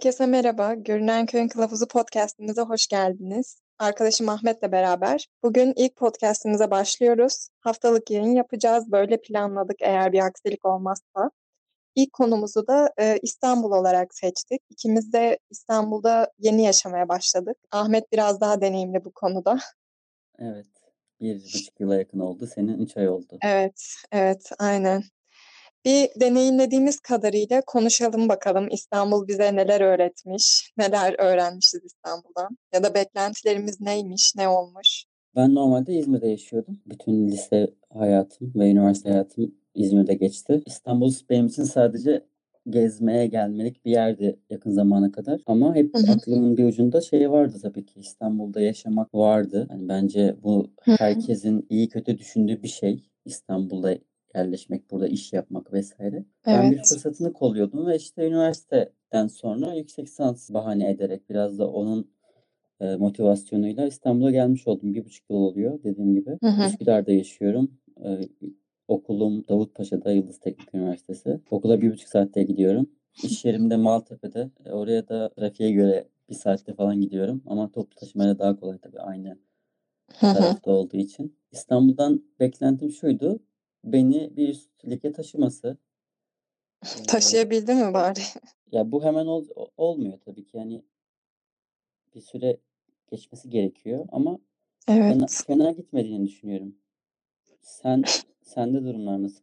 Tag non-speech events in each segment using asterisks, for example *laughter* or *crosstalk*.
Herkese merhaba. Görünen Köyün Kılavuzu podcastimize hoş geldiniz. Arkadaşım Ahmet'le beraber bugün ilk podcastimize başlıyoruz. Haftalık yayın yapacağız. Böyle planladık eğer bir aksilik olmazsa. İlk konumuzu da e, İstanbul olarak seçtik. İkimiz de İstanbul'da yeni yaşamaya başladık. Ahmet biraz daha deneyimli bu konuda. Evet. Bir buçuk yıla yakın oldu. Senin üç ay oldu. Evet, evet, aynen. Bir deneyimlediğimiz kadarıyla konuşalım bakalım İstanbul bize neler öğretmiş, neler öğrenmişiz İstanbul'dan ya da beklentilerimiz neymiş, ne olmuş. Ben normalde İzmir'de yaşıyordum. Bütün lise hayatım ve üniversite hayatım İzmir'de geçti. İstanbul benim için sadece gezmeye gelmelik bir yerdi yakın zamana kadar. Ama hep aklımın bir ucunda şey vardı tabii ki İstanbul'da yaşamak vardı. Yani bence bu herkesin iyi kötü düşündüğü bir şey. İstanbul'da yerleşmek, burada iş yapmak vesaire. Ben bir Evet. fırsatını kolluyordum ve işte üniversiteden sonra yüksek lisans bahane ederek biraz da onun e, motivasyonuyla İstanbul'a gelmiş oldum. Bir buçuk yıl oluyor dediğim gibi. Hı hı. Üsküdar'da yaşıyorum. E, okulum Davutpaşa'da Yıldız Teknik Üniversitesi. Okula bir buçuk saatte gidiyorum. İş yerim de Maltepe'de. E, oraya da trafiğe göre bir saatte falan gidiyorum. Ama toplu taşımayla daha kolay tabii aynı tarafta olduğu için. İstanbul'dan beklentim şuydu. Beni bir üst lige taşıması. *laughs* Taşıyabildi mi bari? *laughs* ya bu hemen ol- olmuyor tabii ki. Yani bir süre geçmesi gerekiyor ama fena, Evet. fena gitmediğini düşünüyorum. Sen sende durumlar nasıl?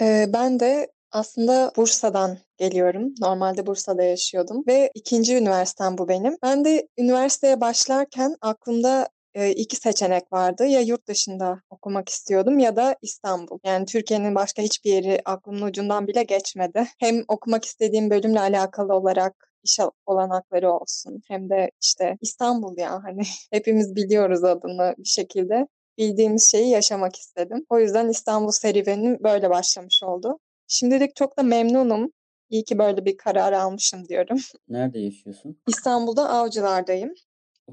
Ee, ben de aslında Bursa'dan geliyorum. Normalde Bursa'da yaşıyordum ve ikinci üniversitem bu benim. Ben de üniversiteye başlarken aklımda e, iki seçenek vardı. Ya yurt dışında okumak istiyordum ya da İstanbul. Yani Türkiye'nin başka hiçbir yeri aklımın ucundan bile geçmedi. Hem okumak istediğim bölümle alakalı olarak iş olanakları olsun hem de işte İstanbul ya hani *laughs* hepimiz biliyoruz adını bir şekilde bildiğimiz şeyi yaşamak istedim. O yüzden İstanbul serüvenim böyle başlamış oldu. Şimdilik çok da memnunum. İyi ki böyle bir karar almışım diyorum. Nerede yaşıyorsun? İstanbul'da Avcılar'dayım.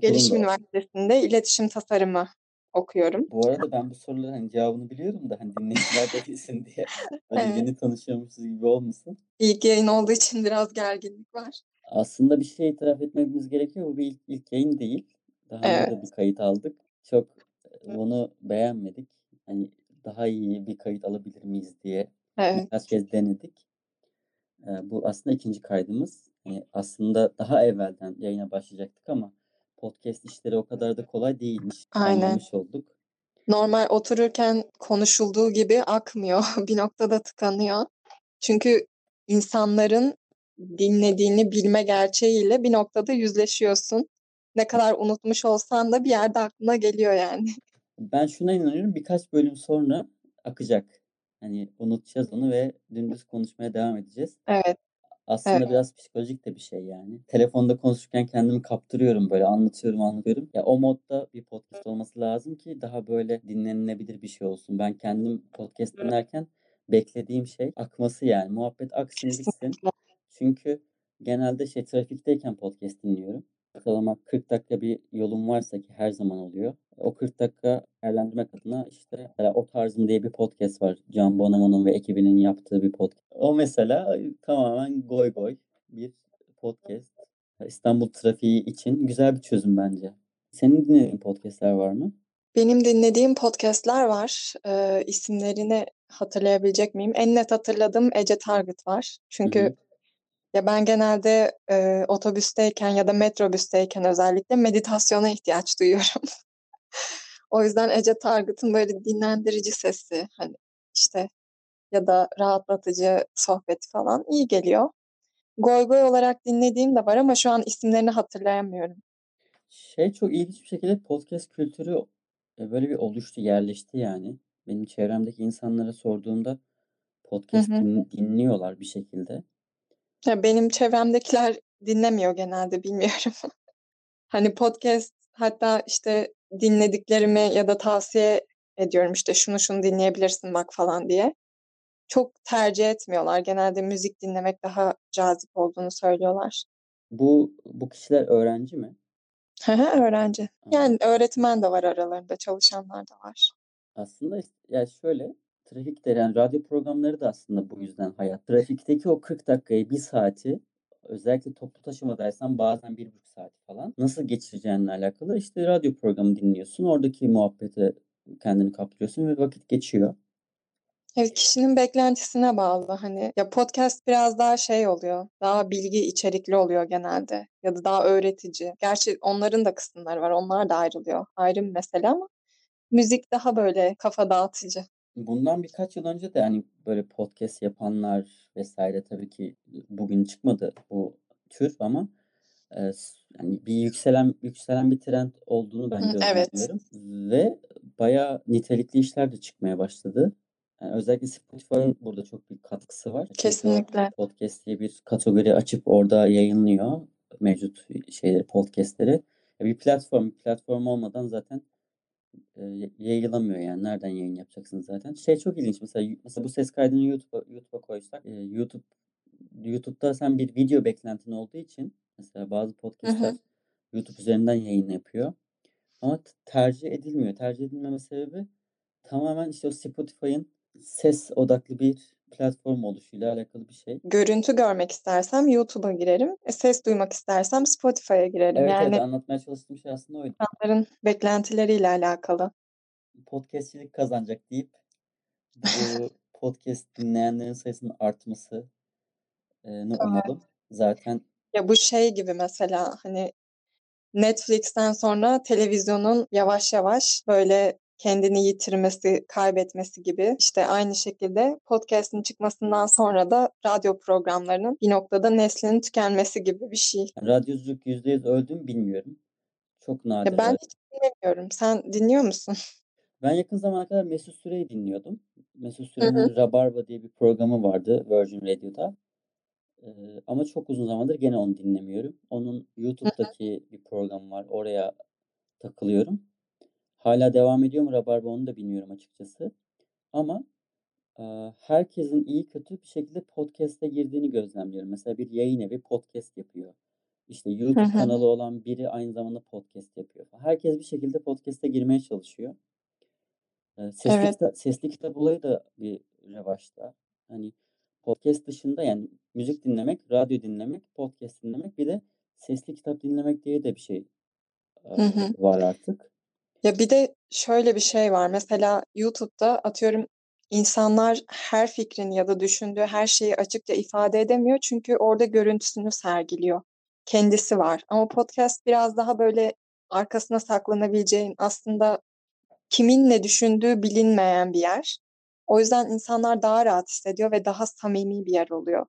Gelişim da. Üniversitesi'nde iletişim tasarımı okuyorum. Bu arada ben bu soruların hani cevabını biliyorum da hani dinleyiciler de bilsin diye. Böyle *laughs* Evet. yeni tanışıyormuşuz gibi olmasın. İlk yayın olduğu için biraz gerginlik var. Aslında bir şey itiraf etmemiz gerekiyor. Bu bir ilk, ilk yayın değil. Daha önce Evet. de bir kayıt aldık. Çok bunu beğenmedik. Hani daha iyi bir kayıt alabilir miyiz diye Evet. birkaç kez denedik. Bu aslında ikinci kaydımız. Yani aslında daha evvelden yayına başlayacaktık ama podcast işleri o kadar da kolay değilmiş. Aynen. Anlamış olduk. Normal otururken konuşulduğu gibi akmıyor. *laughs* Bir noktada tıkanıyor. Çünkü insanların dinlediğini bilme gerçeğiyle bir noktada yüzleşiyorsun. Ne kadar unutmuş olsan da bir yerde aklına geliyor yani. *laughs* Ben şuna inanıyorum. Birkaç bölüm sonra akacak. Hani unutacağız onu ve dümdüz konuşmaya devam edeceğiz. Evet, Aslında evet. biraz psikolojik de bir şey yani. Telefonda konuşurken kendimi kaptırıyorum böyle anlatıyorum anlatıyorum. Ya o modda bir podcast olması lazım ki daha böyle dinlenilebilir bir şey olsun. Ben kendim podcast dinlerken beklediğim şey akması yani. Muhabbet aksın. Kesinlikle. Çünkü genelde şey trafikteyken podcast dinliyorum. Ortalama 40 dakika bir yolum varsa ki her zaman oluyor. O 40 dakika değerlendirmek adına işte mesela O Tarzım diye bir podcast var. Can Bonomo'nun ve ekibinin yaptığı bir podcast. O mesela tamamen goy goy bir podcast. İstanbul trafiği için güzel bir çözüm bence. Senin dinlediğin podcastler var mı? Benim dinlediğim podcastler var. Ee, isimlerini hatırlayabilecek miyim? En net hatırladığım Ece Target var. Çünkü hı. Ya ben genelde e, otobüsteyken ya da metrobüsteyken özellikle meditasyona ihtiyaç duyuyorum. *laughs* O yüzden Ece Target'ın böyle dinlendirici sesi hani işte ya da rahatlatıcı sohbeti falan iyi geliyor. Goy goy olarak dinlediğim de var ama şu an isimlerini hatırlayamıyorum. Şey çok ilginç bir şekilde podcast kültürü e, böyle bir oluştu, yerleşti yani. Benim çevremdeki insanlara sorduğumda Hı podcast hı. din- dinliyorlar bir şekilde. Ya benim çevremdekiler dinlemiyor genelde bilmiyorum. *laughs* Hani podcast hatta işte dinlediklerimi ya da tavsiye ediyorum işte şunu şunu dinleyebilirsin bak falan diye. Çok tercih etmiyorlar. Genelde müzik dinlemek daha cazip olduğunu söylüyorlar. Bu bu kişiler öğrenci mi? Öğrenci. Yani öğretmen de var aralarında, çalışanlar da var. aslında ya şöyle trafikte yani radyo programları da aslında bu yüzden hayat. Trafikteki o 40 dakikayı, bir saati özellikle toplu taşımadaysan bazen bir buçuk saat falan nasıl geçireceğinle alakalı işte radyo programı dinliyorsun. Oradaki muhabbete kendini kaptırıyorsun ve vakit geçiyor. Evet, kişinin beklentisine bağlı. Hani ya podcast biraz daha şey oluyor. Daha bilgi içerikli oluyor genelde ya da daha öğretici. Gerçi onların da kısımları var. Onlar da ayrılıyor. Ayrı bir mesele ama müzik daha böyle kafa dağıtıcı. Bundan birkaç yıl önce de hani böyle podcast yapanlar vesaire tabii ki bugün çıkmadı bu tür ama e, yani bir yükselen yükselen bir trend olduğunu ben Evet. gözlemliyorum ve bayağı nitelikli işler de çıkmaya başladı. Yani özellikle Spotify'ın burada çok büyük katkısı var. Çünkü Kesinlikle. podcast diye bir kategori açıp orada yayınlıyor mevcut şeyleri, podcastleri. Bir platform, bir platform olmadan zaten e, yayılamıyor yani. Nereden yayın yapacaksınız zaten? Şey çok ilginç mesela mesela bu ses kaydını YouTube'a YouTube'a koysak e, YouTube YouTube'da sen bir video beklentin olduğu için mesela bazı podcastler hı. YouTube üzerinden yayın yapıyor. Ama tercih edilmiyor. Tercih edilmeme sebebi tamamen işte o Spotify'ın ses odaklı bir platform oluşuyla alakalı bir şey. Görüntü görmek istersem YouTube'a girerim. E, ses duymak istersem Spotify'a girerim. Evet evet Yani anlatmaya çalıştığım şey aslında oydu. insanların beklentileriyle alakalı. Podcastçilik kazanacak deyip bu *laughs* podcast dinleyenlerin sayısının artmasını Evet. umalım. Zaten Ya bu şey gibi mesela hani Netflix'ten sonra televizyonun yavaş yavaş böyle kendini yitirmesi, kaybetmesi gibi işte aynı şekilde podcast'in çıkmasından sonra da radyo programlarının bir noktada neslinin tükenmesi gibi bir şey. radyoculuk %100 öldü mü bilmiyorum. Çok nadir. Ya ben hiç dinlemiyorum. Sen dinliyor musun? *laughs* Ben yakın zamana kadar Mesut Süre'yi dinliyordum. Mesut. Süre'nin Rabarba diye bir programı vardı Virgin Radio'da. Ee, ama çok uzun zamandır gene onu dinlemiyorum. Onun. YouTube'daki bir programı var. Oraya takılıyorum. Hala devam ediyor mu Rabarba onu da bilmiyorum açıkçası. Ama herkesin iyi kötü bir şekilde podcast'e girdiğini gözlemliyorum. Mesela bir yayın evi podcast yapıyor. İşte YouTube kanalı olan biri aynı zamanda podcast yapıyor. Herkes bir şekilde podcast'e girmeye çalışıyor. Sesli Evet. kitap, sesli kitap olayı da bir revaçta. Hani podcast dışında yani müzik dinlemek, radyo dinlemek, podcast dinlemek bir de sesli kitap dinlemek diye de bir şey var artık. Ya bir de şöyle bir şey var. Mesela YouTube'da atıyorum insanlar her fikrini ya da düşündüğü her şeyi açıkça ifade edemiyor. Çünkü orada görüntüsünü sergiliyor. Kendisi var. Ama podcast biraz daha böyle arkasına saklanabileceğin aslında kimin ne düşündüğü bilinmeyen bir yer. O yüzden insanlar daha rahat hissediyor ve daha samimi bir yer oluyor.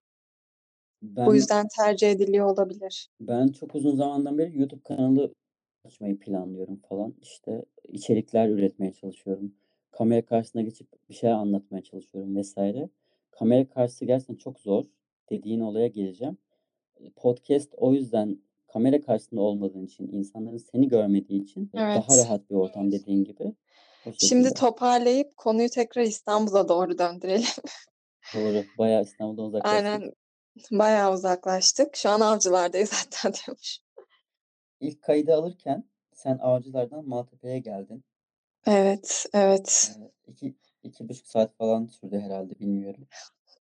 Bu Ben yüzden tercih ediliyor olabilir. ben çok uzun zamandan beri YouTube kanalı açmayı planlıyorum falan. İşte içerikler üretmeye çalışıyorum. Kamera karşısına geçip bir şey anlatmaya çalışıyorum vesaire. Kamera karşısı gerçekten çok zor. Dediğin olaya geleceğim. Podcast o yüzden kamera karşısında olmadığın için, insanların seni görmediği için daha Evet. rahat bir ortam dediğin gibi. Şimdi toparlayıp konuyu tekrar İstanbul'a doğru döndürelim. Doğru. Bayağı İstanbul'dan *laughs* uzaklaştık. Aynen. Bayağı uzaklaştık. Şu an avcılardayız hatta diyormuş. İlk kaydı alırken sen Avcılar'dan Maltepe'ye geldin. Evet, evet. Ee, iki, iki buçuk saat falan sürdü herhalde bilmiyorum.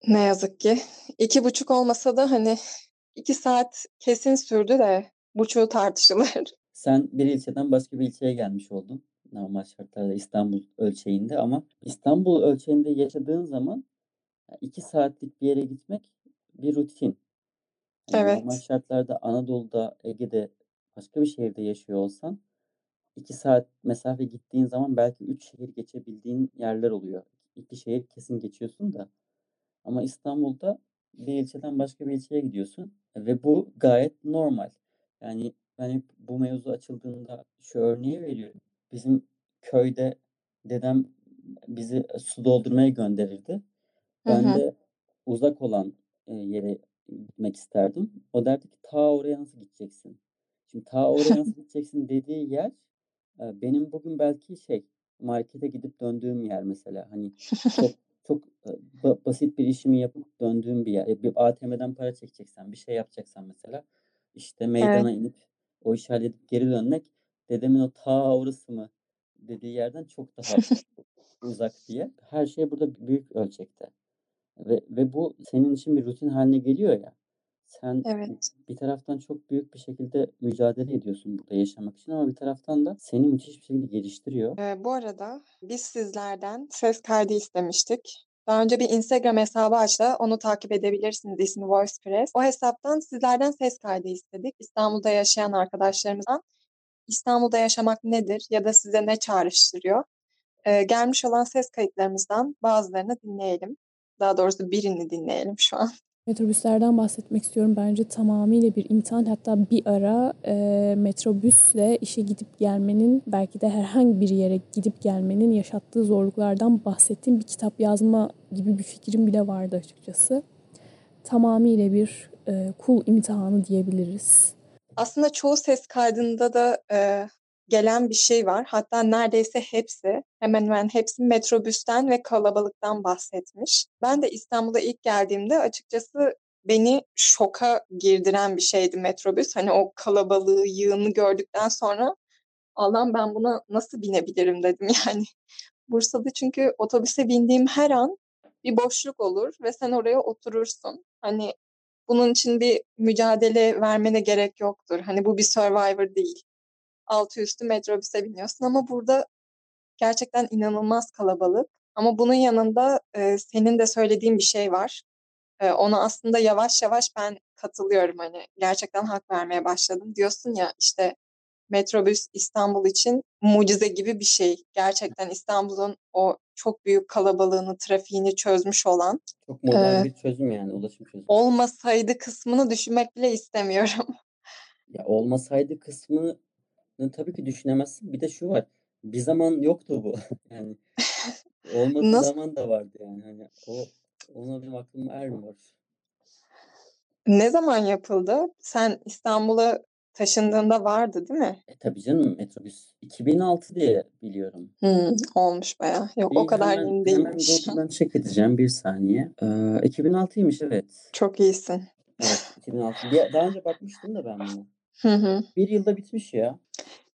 Ne yazık ki. İki buçuk olmasa da hani iki saat kesin sürdü de buçuğu tartışılır. *laughs* Sen bir ilçeden başka bir ilçeye gelmiş oldun. Normal şartlarda İstanbul ölçeğinde ama İstanbul ölçeğinde yaşadığın zaman iki saatlik bir yere gitmek bir rutin. Yani normal Evet. şartlarda Anadolu'da, Ege'de başka bir şehirde yaşıyor olsan iki saat mesafe gittiğin zaman belki üç şehir geçebildiğin yerler oluyor. İki şehir kesin geçiyorsun da. Ama İstanbul'da bir ilçeden başka bir ilçeye gidiyorsun ve bu gayet normal. Yani ben hep bu mevzu açıldığında şu örneği veriyorum. Bizim köyde dedem bizi su doldurmaya gönderirdi. Ben de uzak olan yere gitmek isterdim. O derdi ki ta oraya nasıl gideceksin? Şimdi ta oraya *laughs* nasıl gideceksin dediği yer e, benim bugün belki şey markete gidip döndüğüm yer mesela. Hani çok *laughs* çok ba- basit bir işimi yapıp döndüğüm bir yer. E, Bir ATM'den para çekeceksen, bir şey yapacaksan mesela işte Evet. meydana inip o işi halledip geri dönmek dedemin o ta orası mı dediği yerden çok daha *laughs* uzak diye. Her şey burada büyük ölçekte. Ve, ve bu senin için bir rutin haline geliyor ya. Sen Evet. bir taraftan çok büyük bir şekilde mücadele ediyorsun burada yaşamak için ama bir taraftan da seni müthiş bir şekilde geliştiriyor. Eee, bu arada biz sizlerden ses kaydı istemiştik. Daha önce bir Instagram hesabı açtı. Onu takip edebilirsiniz. İsmi VoicePress. O hesaptan sizlerden ses kaydı istedik. İstanbul'da yaşayan arkadaşlarımızdan. İstanbul'da yaşamak nedir ya da size ne çağrıştırıyor? Eee, gelmiş olan ses kayıtlarımızdan bazılarını dinleyelim. Daha doğrusu birini dinleyelim şu an. Metrobüslerden bahsetmek istiyorum. Bence tamamıyla bir imtihan. Hatta bir ara e, metrobüsle işe gidip gelmenin, belki de herhangi bir yere gidip gelmenin yaşattığı zorluklardan bahsettiğim bir kitap yazma gibi bir fikrim bile vardı açıkçası. Tamamıyla bir e, kul imtihanı diyebiliriz. Aslında çoğu ses kaydında da e, gelen bir şey var. Hatta neredeyse hepsi, hemen hemen hepsi metrobüsten ve kalabalıktan bahsetmiş. Ben de İstanbul'a ilk geldiğimde açıkçası beni şoka girdiren bir şeydi metrobüs. Hani o kalabalığı, yığını gördükten sonra Allah'ım ben buna nasıl binebilirim dedim *laughs* yani. Bursa'da çünkü otobüse bindiğim her an bir boşluk olur ve sen oraya oturursun. Hani bunun için bir mücadele vermene gerek yoktur. Hani bu bir Survivor değil. Altı üstü metrobüse biniyorsun ama burada gerçekten inanılmaz kalabalık. Ama bunun yanında e, senin de söylediğin bir şey var. E, ona aslında yavaş yavaş ben katılıyorum. Hani gerçekten hak vermeye başladım. Diyorsun ya işte metrobüs İstanbul için mucize gibi bir şey. Gerçekten İstanbul'un o çok büyük kalabalığını, trafiğini çözmüş olan. Çok modern ee, bir çözüm yani, ulaşım çözümü. Olmasaydı kısmını düşünmek bile istemiyorum. Ya olmasaydı kısmını tabii ki düşünemezsin. Bir de şu var. Bir zaman yoktu bu. *laughs* yani olmadığı Nasıl? zaman da vardı yani. Hani o ona benim aklım ermiyor. Ne zaman yapıldı? Sen İstanbul'a taşındığında vardı değil mi? E tabii canım metrobüs 2006 diye biliyorum. Hmm, olmuş baya. Yok bir o kadar hemen, yeni değilmiş. Hemen *laughs* check edeceğim bir saniye. Ee, 2006'ymış evet. Çok iyisin. Evet 2006. Daha önce bakmıştım da ben bunu. Hı hı. Bir yılda bitmiş ya.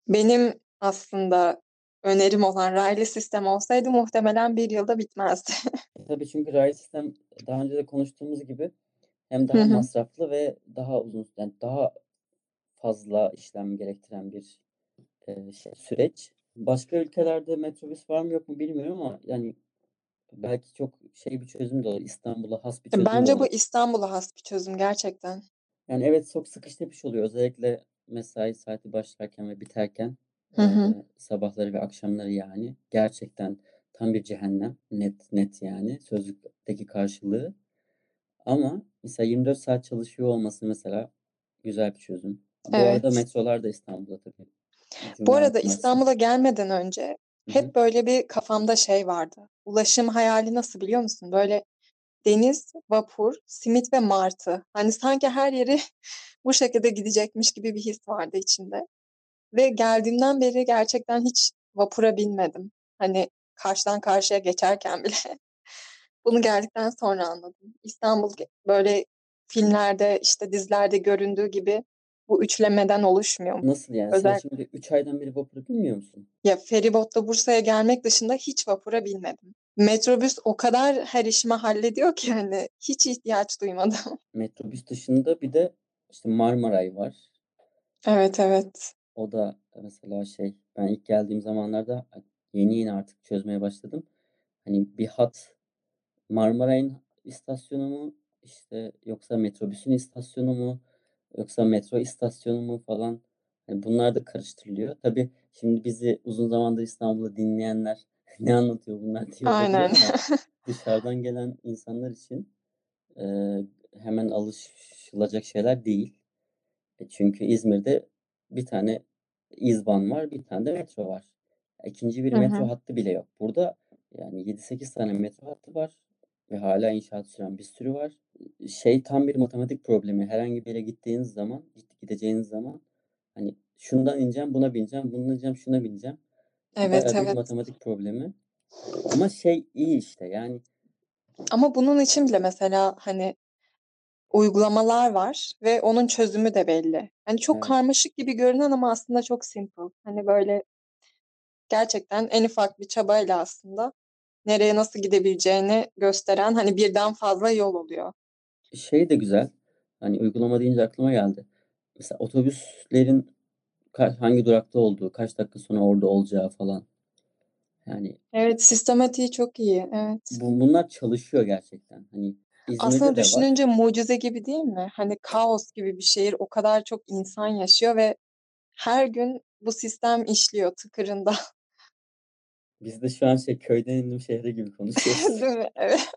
Benim aslında önerim olan raylı sistem olsaydı muhtemelen bir yılda bitmezdi. *laughs* e, tabii çünkü raylı sistem daha önce de konuştuğumuz gibi hem daha hı hı. masraflı ve daha uzun yani daha fazla işlem gerektiren bir e, şey, süreç. Başka ülkelerde metrobüs var mı yok mu bilmiyorum ama yani belki çok şey bir çözüm de olur. İstanbul'a has bir çözüm Bence olur. bu İstanbul'a has bir çözüm gerçekten. Yani evet çok sıkış tepiş oluyor. Özellikle mesai saati başlarken ve biterken hı hı. E, sabahları ve akşamları yani gerçekten tam bir cehennem net net yani sözlükteki karşılığı. Ama mesela 24 saat çalışıyor olması mesela güzel bir çözüm. Bu evet. arada metrolar da İstanbul'da tabii. Bu arada İstanbul'a gelmeden önce hep Hı-hı. böyle bir kafamda şey vardı. Ulaşım hayali nasıl biliyor musun? Böyle deniz, vapur, simit ve martı. Hani sanki her yeri *laughs* bu şekilde gidecekmiş gibi bir his vardı içinde. Ve geldiğimden beri gerçekten hiç vapura binmedim. Hani karşıdan karşıya geçerken *laughs* bile. Bunu geldikten sonra anladım. İstanbul böyle filmlerde işte dizilerde göründüğü gibi bu üçlemeden oluşmuyor. Nasıl yani? Özel... Sen şimdi 3 aydan beri vapura binmiyor musun? Ya feribotla Bursa'ya gelmek dışında hiç vapura binmedim. Metrobüs o kadar her işimi hallediyor ki hani hiç ihtiyaç duymadım. *laughs* Metrobüs dışında bir de işte Marmaray var. Evet evet. O da mesela şey ben ilk geldiğim zamanlarda yeni yeni artık çözmeye başladım. Hani bir hat Marmaray'ın istasyonu mu işte yoksa metrobüsün istasyonu mu Yoksa metro istasyonu mu falan. Yani bunlar da karıştırılıyor. Tabii şimdi bizi uzun zamandır İstanbul'da dinleyenler *laughs* ne anlatıyor bunlar diye Aynen. *laughs* dışarıdan gelen insanlar için e, hemen alışılacak şeyler değil. E, çünkü İzmir'de bir tane İzban var, bir tane de metro var. İkinci bir metro Hı-hı. hattı bile yok. Burada yani 7-8 tane metro hattı var ve hala inşaat süren bir sürü var şey tam bir matematik problemi. Herhangi bir yere gittiğiniz zaman, gideceğiniz zaman hani şundan ineceğim, buna bineceğim, bundan ineceğim, şuna bineceğim. Evet, Bayağı evet. bir matematik problemi. Ama şey iyi işte yani. Ama bunun için bile mesela hani uygulamalar var ve onun çözümü de belli. Hani çok evet. karmaşık gibi görünen ama aslında çok simple. Hani böyle gerçekten en ufak bir çabayla aslında nereye nasıl gidebileceğini gösteren hani birden fazla yol oluyor. Şey de güzel. Hani uygulama deyince aklıma geldi. Mesela otobüslerin ka- hangi durakta olduğu, kaç dakika sonra orada olacağı falan. Yani Evet, sistematiği çok iyi. Evet. bu, bunlar çalışıyor gerçekten. Hani Aslında İzmir'de de var. düşününce mucize gibi değil mi? Hani kaos gibi bir şehir, o kadar çok insan yaşıyor ve her gün bu sistem işliyor tıkırında. *laughs* Biz de şu an şey köyden indim şehre gibi konuşuyoruz. *laughs* Değil mi? Evet.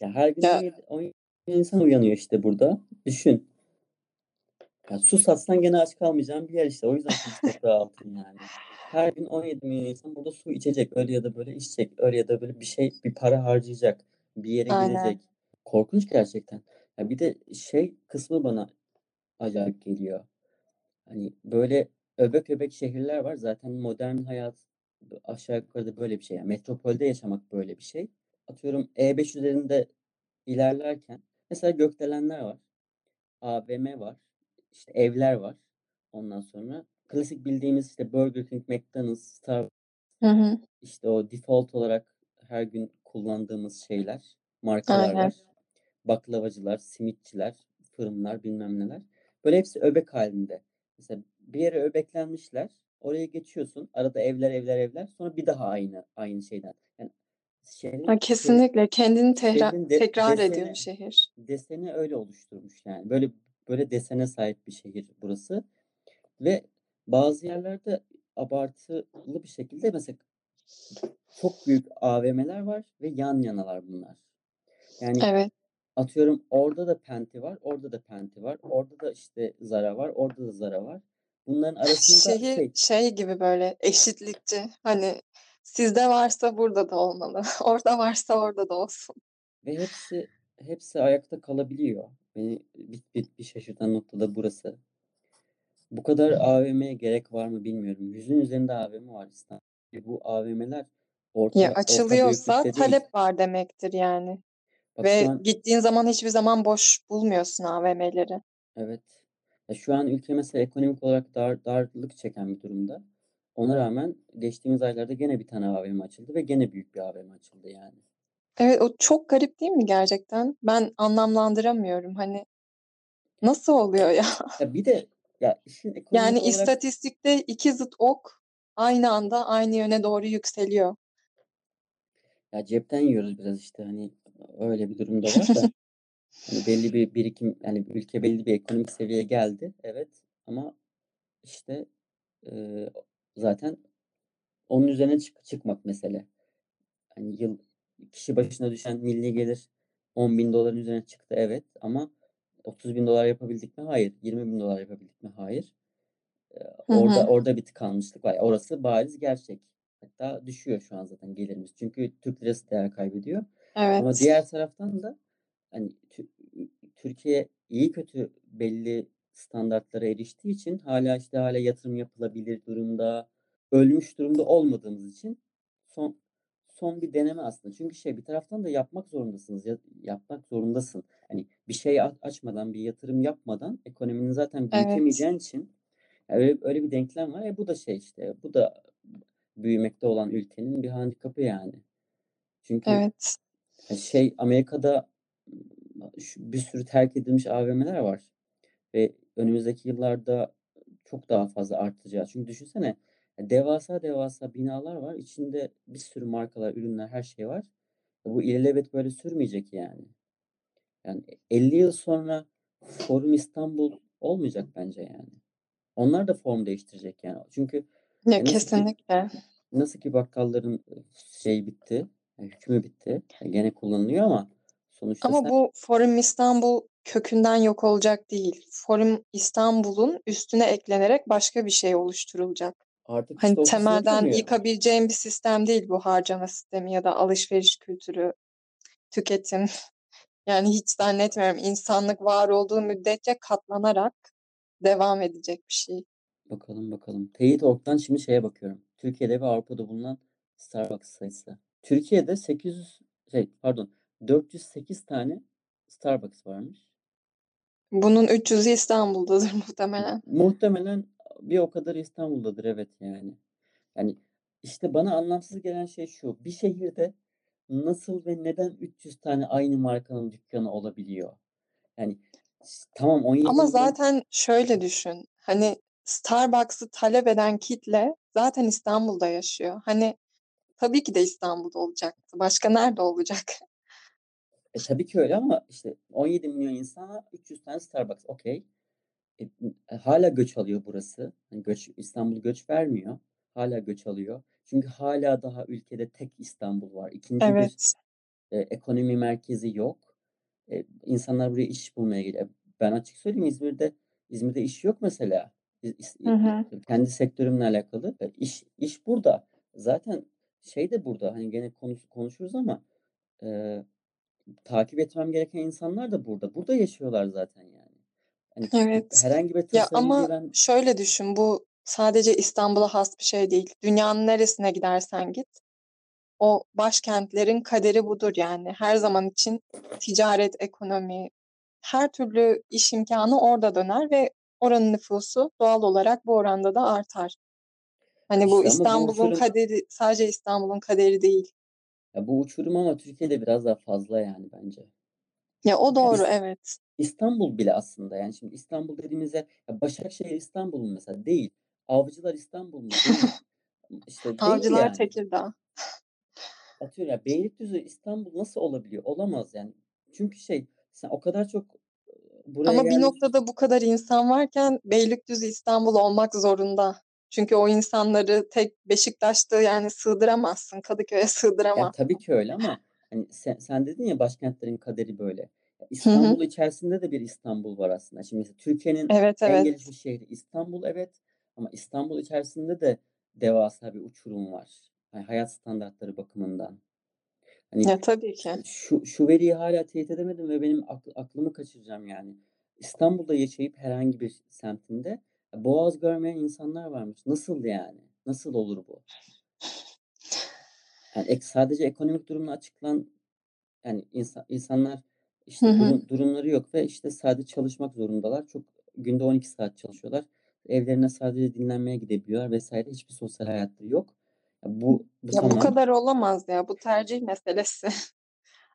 Ya her gün Ya 17, 17 insan uyanıyor işte burada. Düşün. Ya su satsan gene aç kalmayacağın bir yer işte. O yüzden Kıbrıs toprağı altın yani. Her gün 17 milyon insan burada su içecek. Öyle ya da böyle içecek. Öyle ya da böyle bir şey, bir para harcayacak. Bir yere aynen. gidecek. Korkunç gerçekten. Ya bir de şey kısmı bana acayip geliyor. Hani böyle öbek öbek şehirler var. Zaten modern hayat aşağı yukarı da böyle bir şey. Yani metropolde yaşamak böyle bir şey. Atıyorum E5 üzerinde ilerlerken mesela gökdelenler var. AVM var. İşte evler var. Ondan sonra klasik bildiğimiz işte Burger King, McDonald's, Starbucks Hı hı. işte o default olarak her gün kullandığımız şeyler, markalar Aynen. var. Baklavacılar, simitçiler, fırınlar, bilmem neler. Böyle hepsi öbek halinde. Mesela bir yere öbeklenmişler. Oraya geçiyorsun. Arada evler, evler, evler. Sonra bir daha aynı aynı şeyden. Yani Ha, şehrin şey, kesinlikle kendini tehra- de, tekrar ediyor deseni şehir. deseni öyle oluşturmuş yani. Böyle böyle desene sahip bir şehir burası. Ve bazı yerlerde abartılı bir şekilde mesela çok büyük AVM'ler var ve yan yanalar bunlar. Yani Evet. atıyorum orada da Penti var, orada da Penti var, orada da işte Zara var, orada da Zara var. Bunların *laughs* arasında Şehir şey şey gibi böyle eşitlikçi. Hani sizde varsa burada da olmalı. *laughs* Orada varsa orada da olsun. ve hepsi hepsi ayakta kalabiliyor. Beni bir, bir, bir şaşırtan nokta da burası. Bu kadar AVM'ye gerek var mı bilmiyorum. Yüzün üzerinde AVM var İstanbul'da. Bu AVM'ler Ya orta orta açılıyorsa değil. talep var demektir yani. Bak Ve an gittiğin zaman hiçbir zaman boş bulmuyorsun AVM'leri. evet. Ya şu an ülke mesela ekonomik olarak dar, darlık çeken bir durumda. Ona rağmen geçtiğimiz aylarda gene bir tane AVM açıldı ve gene büyük bir AVM açıldı yani. Evet o çok garip değil mi gerçekten? Ben anlamlandıramıyorum. Hani nasıl oluyor ya? *laughs* Ya bir de ya işin ekonomik Yani olarak istatistikte iki zıt ok aynı anda aynı yöne doğru yükseliyor. ya cepten yiyoruz biraz işte hani öyle bir durumda var da *laughs* hani belli bir birikim yani ülke belli bir ekonomik seviyeye geldi evet ama işte e, zaten onun üzerine çık- çıkmak mesele. Hani yıl kişi başına düşen milli gelir 10 bin doların üzerine çıktı evet ama 30 bin dolar yapabildik mi? Hayır. 20 bin dolar yapabildik mi? Hayır. Ee, Hı Orada hı. orada bir tıkanmışlık var. Orası bariz gerçek. Hatta düşüyor şu an zaten gelirimiz. Çünkü Türk lirası değer kaybediyor. Ama Evet. diğer taraftan da hani Tü- Türkiye iyi kötü belli standartlara eriştiği için hala işte hala yatırım yapılabilir durumda, ölmüş durumda olmadığımız için son son bir deneme aslında. Çünkü şey bir taraftan da yapmak zorundasınız. Ya, yapmak zorundasın. Hani bir şey açmadan, bir yatırım yapmadan ekonominin zaten Evet. büyütemeyeceğin için yani öyle, öyle bir denklem var. E bu da şey işte bu da büyümekte olan ülkenin bir handikapı yani. Çünkü Evet. e, şey Amerika'da şu- bir sürü terk edilmiş AVM'ler var ve önümüzdeki yıllarda çok daha fazla artacağı. Çünkü düşünsene devasa devasa binalar var. İçinde bir sürü markalar, ürünler, her şey var. E, Bu ilelebet böyle sürmeyecek yani. Yani 50 yıl sonra Forum İstanbul olmayacak bence yani. Onlar da form değiştirecek yani. Çünkü Ya e, nasıl ki kesinlikle. nasıl ki bakkalların şey bitti, hükmü bitti. E, Gene kullanılıyor ama sonuçta Ama sen bu Forum İstanbul kökünden yok olacak değil. Forum İstanbul'un üstüne eklenerek başka bir şey oluşturulacak. Artık Hani işte temelden yapılamıyor. yıkabileceğin bir sistem değil bu harcama sistemi ya da alışveriş kültürü, tüketim. *laughs* Yani hiç zannetmiyorum insanlık var olduğu müddetçe katlanarak devam edecek bir şey. Bakalım bakalım. Teyit.org'dan şimdi şeye bakıyorum. Türkiye'de ve Avrupa'da bulunan Starbucks sayısı. Türkiye'de 800 şey pardon 408 tane Starbucks varmış. Bunun 300'ü İstanbul'dadır *laughs* muhtemelen. Muhtemelen bir o kadar İstanbul'dadır evet yani. Yani işte bana anlamsız gelen şey şu. Bir şehirde nasıl ve neden 300 tane aynı markanın dükkanı olabiliyor? Yani tamam 17 Ama zaten şöyle düşün. Hani Starbucks'ı talep eden kitle zaten İstanbul'da yaşıyor. Hani tabii ki de İstanbul'da olacaktı. Başka nerede olacak? E tabii ki öyle ama işte 17 milyon insana 300 tane Starbucks. Okey. E, e, hala göç alıyor burası. Yani göç İstanbul göç vermiyor. Hala göç alıyor. Çünkü hala daha ülkede tek İstanbul var. İkinci bir Evet. e, ekonomi merkezi yok. E, insanlar buraya iş bulmaya geliyor. Ben açık söyleyeyim İzmir'de İzmir'de iş yok mesela. İz- İz- Hı hı. kendi sektörümle alakalı. E, iş iş burada. Zaten şey de burada. Hani gene konuş, konuşuruz ama e, takip etmem gereken insanlar da burada. Burada yaşıyorlar zaten yani. Hani Evet. herhangi bir Ya tasarımcıyı ama ben şöyle düşün. Bu sadece İstanbul'a has bir şey değil. Dünyanın neresine gidersen git. O başkentlerin kaderi budur yani. Her zaman için ticaret, ekonomi, her türlü iş imkanı orada döner ve oranın nüfusu doğal olarak bu oranda da artar. Hani bu işte İstanbul'un uçurum kaderi sadece İstanbul'un kaderi değil. ya bu uçurum ama Türkiye'de biraz daha fazla yani bence. Ya o Ya doğru İs- evet. İstanbul bile aslında yani şimdi İstanbul dediğimizde ya Başakşehir İstanbul mu mesela? Değil. Avcılar İstanbul mu? Değil. İşte *laughs* Avcılar yani. Tekirdağ. Atıyorum ya Beylikdüzü İstanbul nasıl olabiliyor? Olamaz yani. Çünkü şey sen o kadar çok buraya Ama bir gelmiş noktada bu kadar insan varken Beylikdüzü İstanbul olmak zorunda. Çünkü o insanları tek Beşiktaş'ta yani sığdıramazsın. Kadıköy'e ya sığdıramazsın. tabii ki öyle ama hani sen, sen dedin ya başkentlerin kaderi böyle. Ya Hı hı. İstanbul içerisinde de bir İstanbul var aslında. Şimdi mesela Türkiye'nin Evet en evet. gelişmiş şehri İstanbul evet ama İstanbul içerisinde de devasa bir uçurum var. Yani hayat standartları bakımından. Hani Ya tabii ki. şu şu veriyi hala teyit edemedim ve benim akl- aklımı kaçıracağım yani. İstanbul'da yaşayıp herhangi bir semtinde boğaz görmeyen insanlar varmış. Nasıl yani? Nasıl olur bu? Yani ek- sadece ekonomik durumla açıklan yani insan, insanlar Hı işte hı. durum, durumları yok ve işte sadece çalışmak zorundalar. Çok günde 12 saat çalışıyorlar. Evlerine sadece dinlenmeye gidebiliyorlar vesaire. Hiçbir sosyal hayatları yok. Ya bu bu Ya bu tamam. kadar olamaz ya. Bu tercih meselesi. *laughs*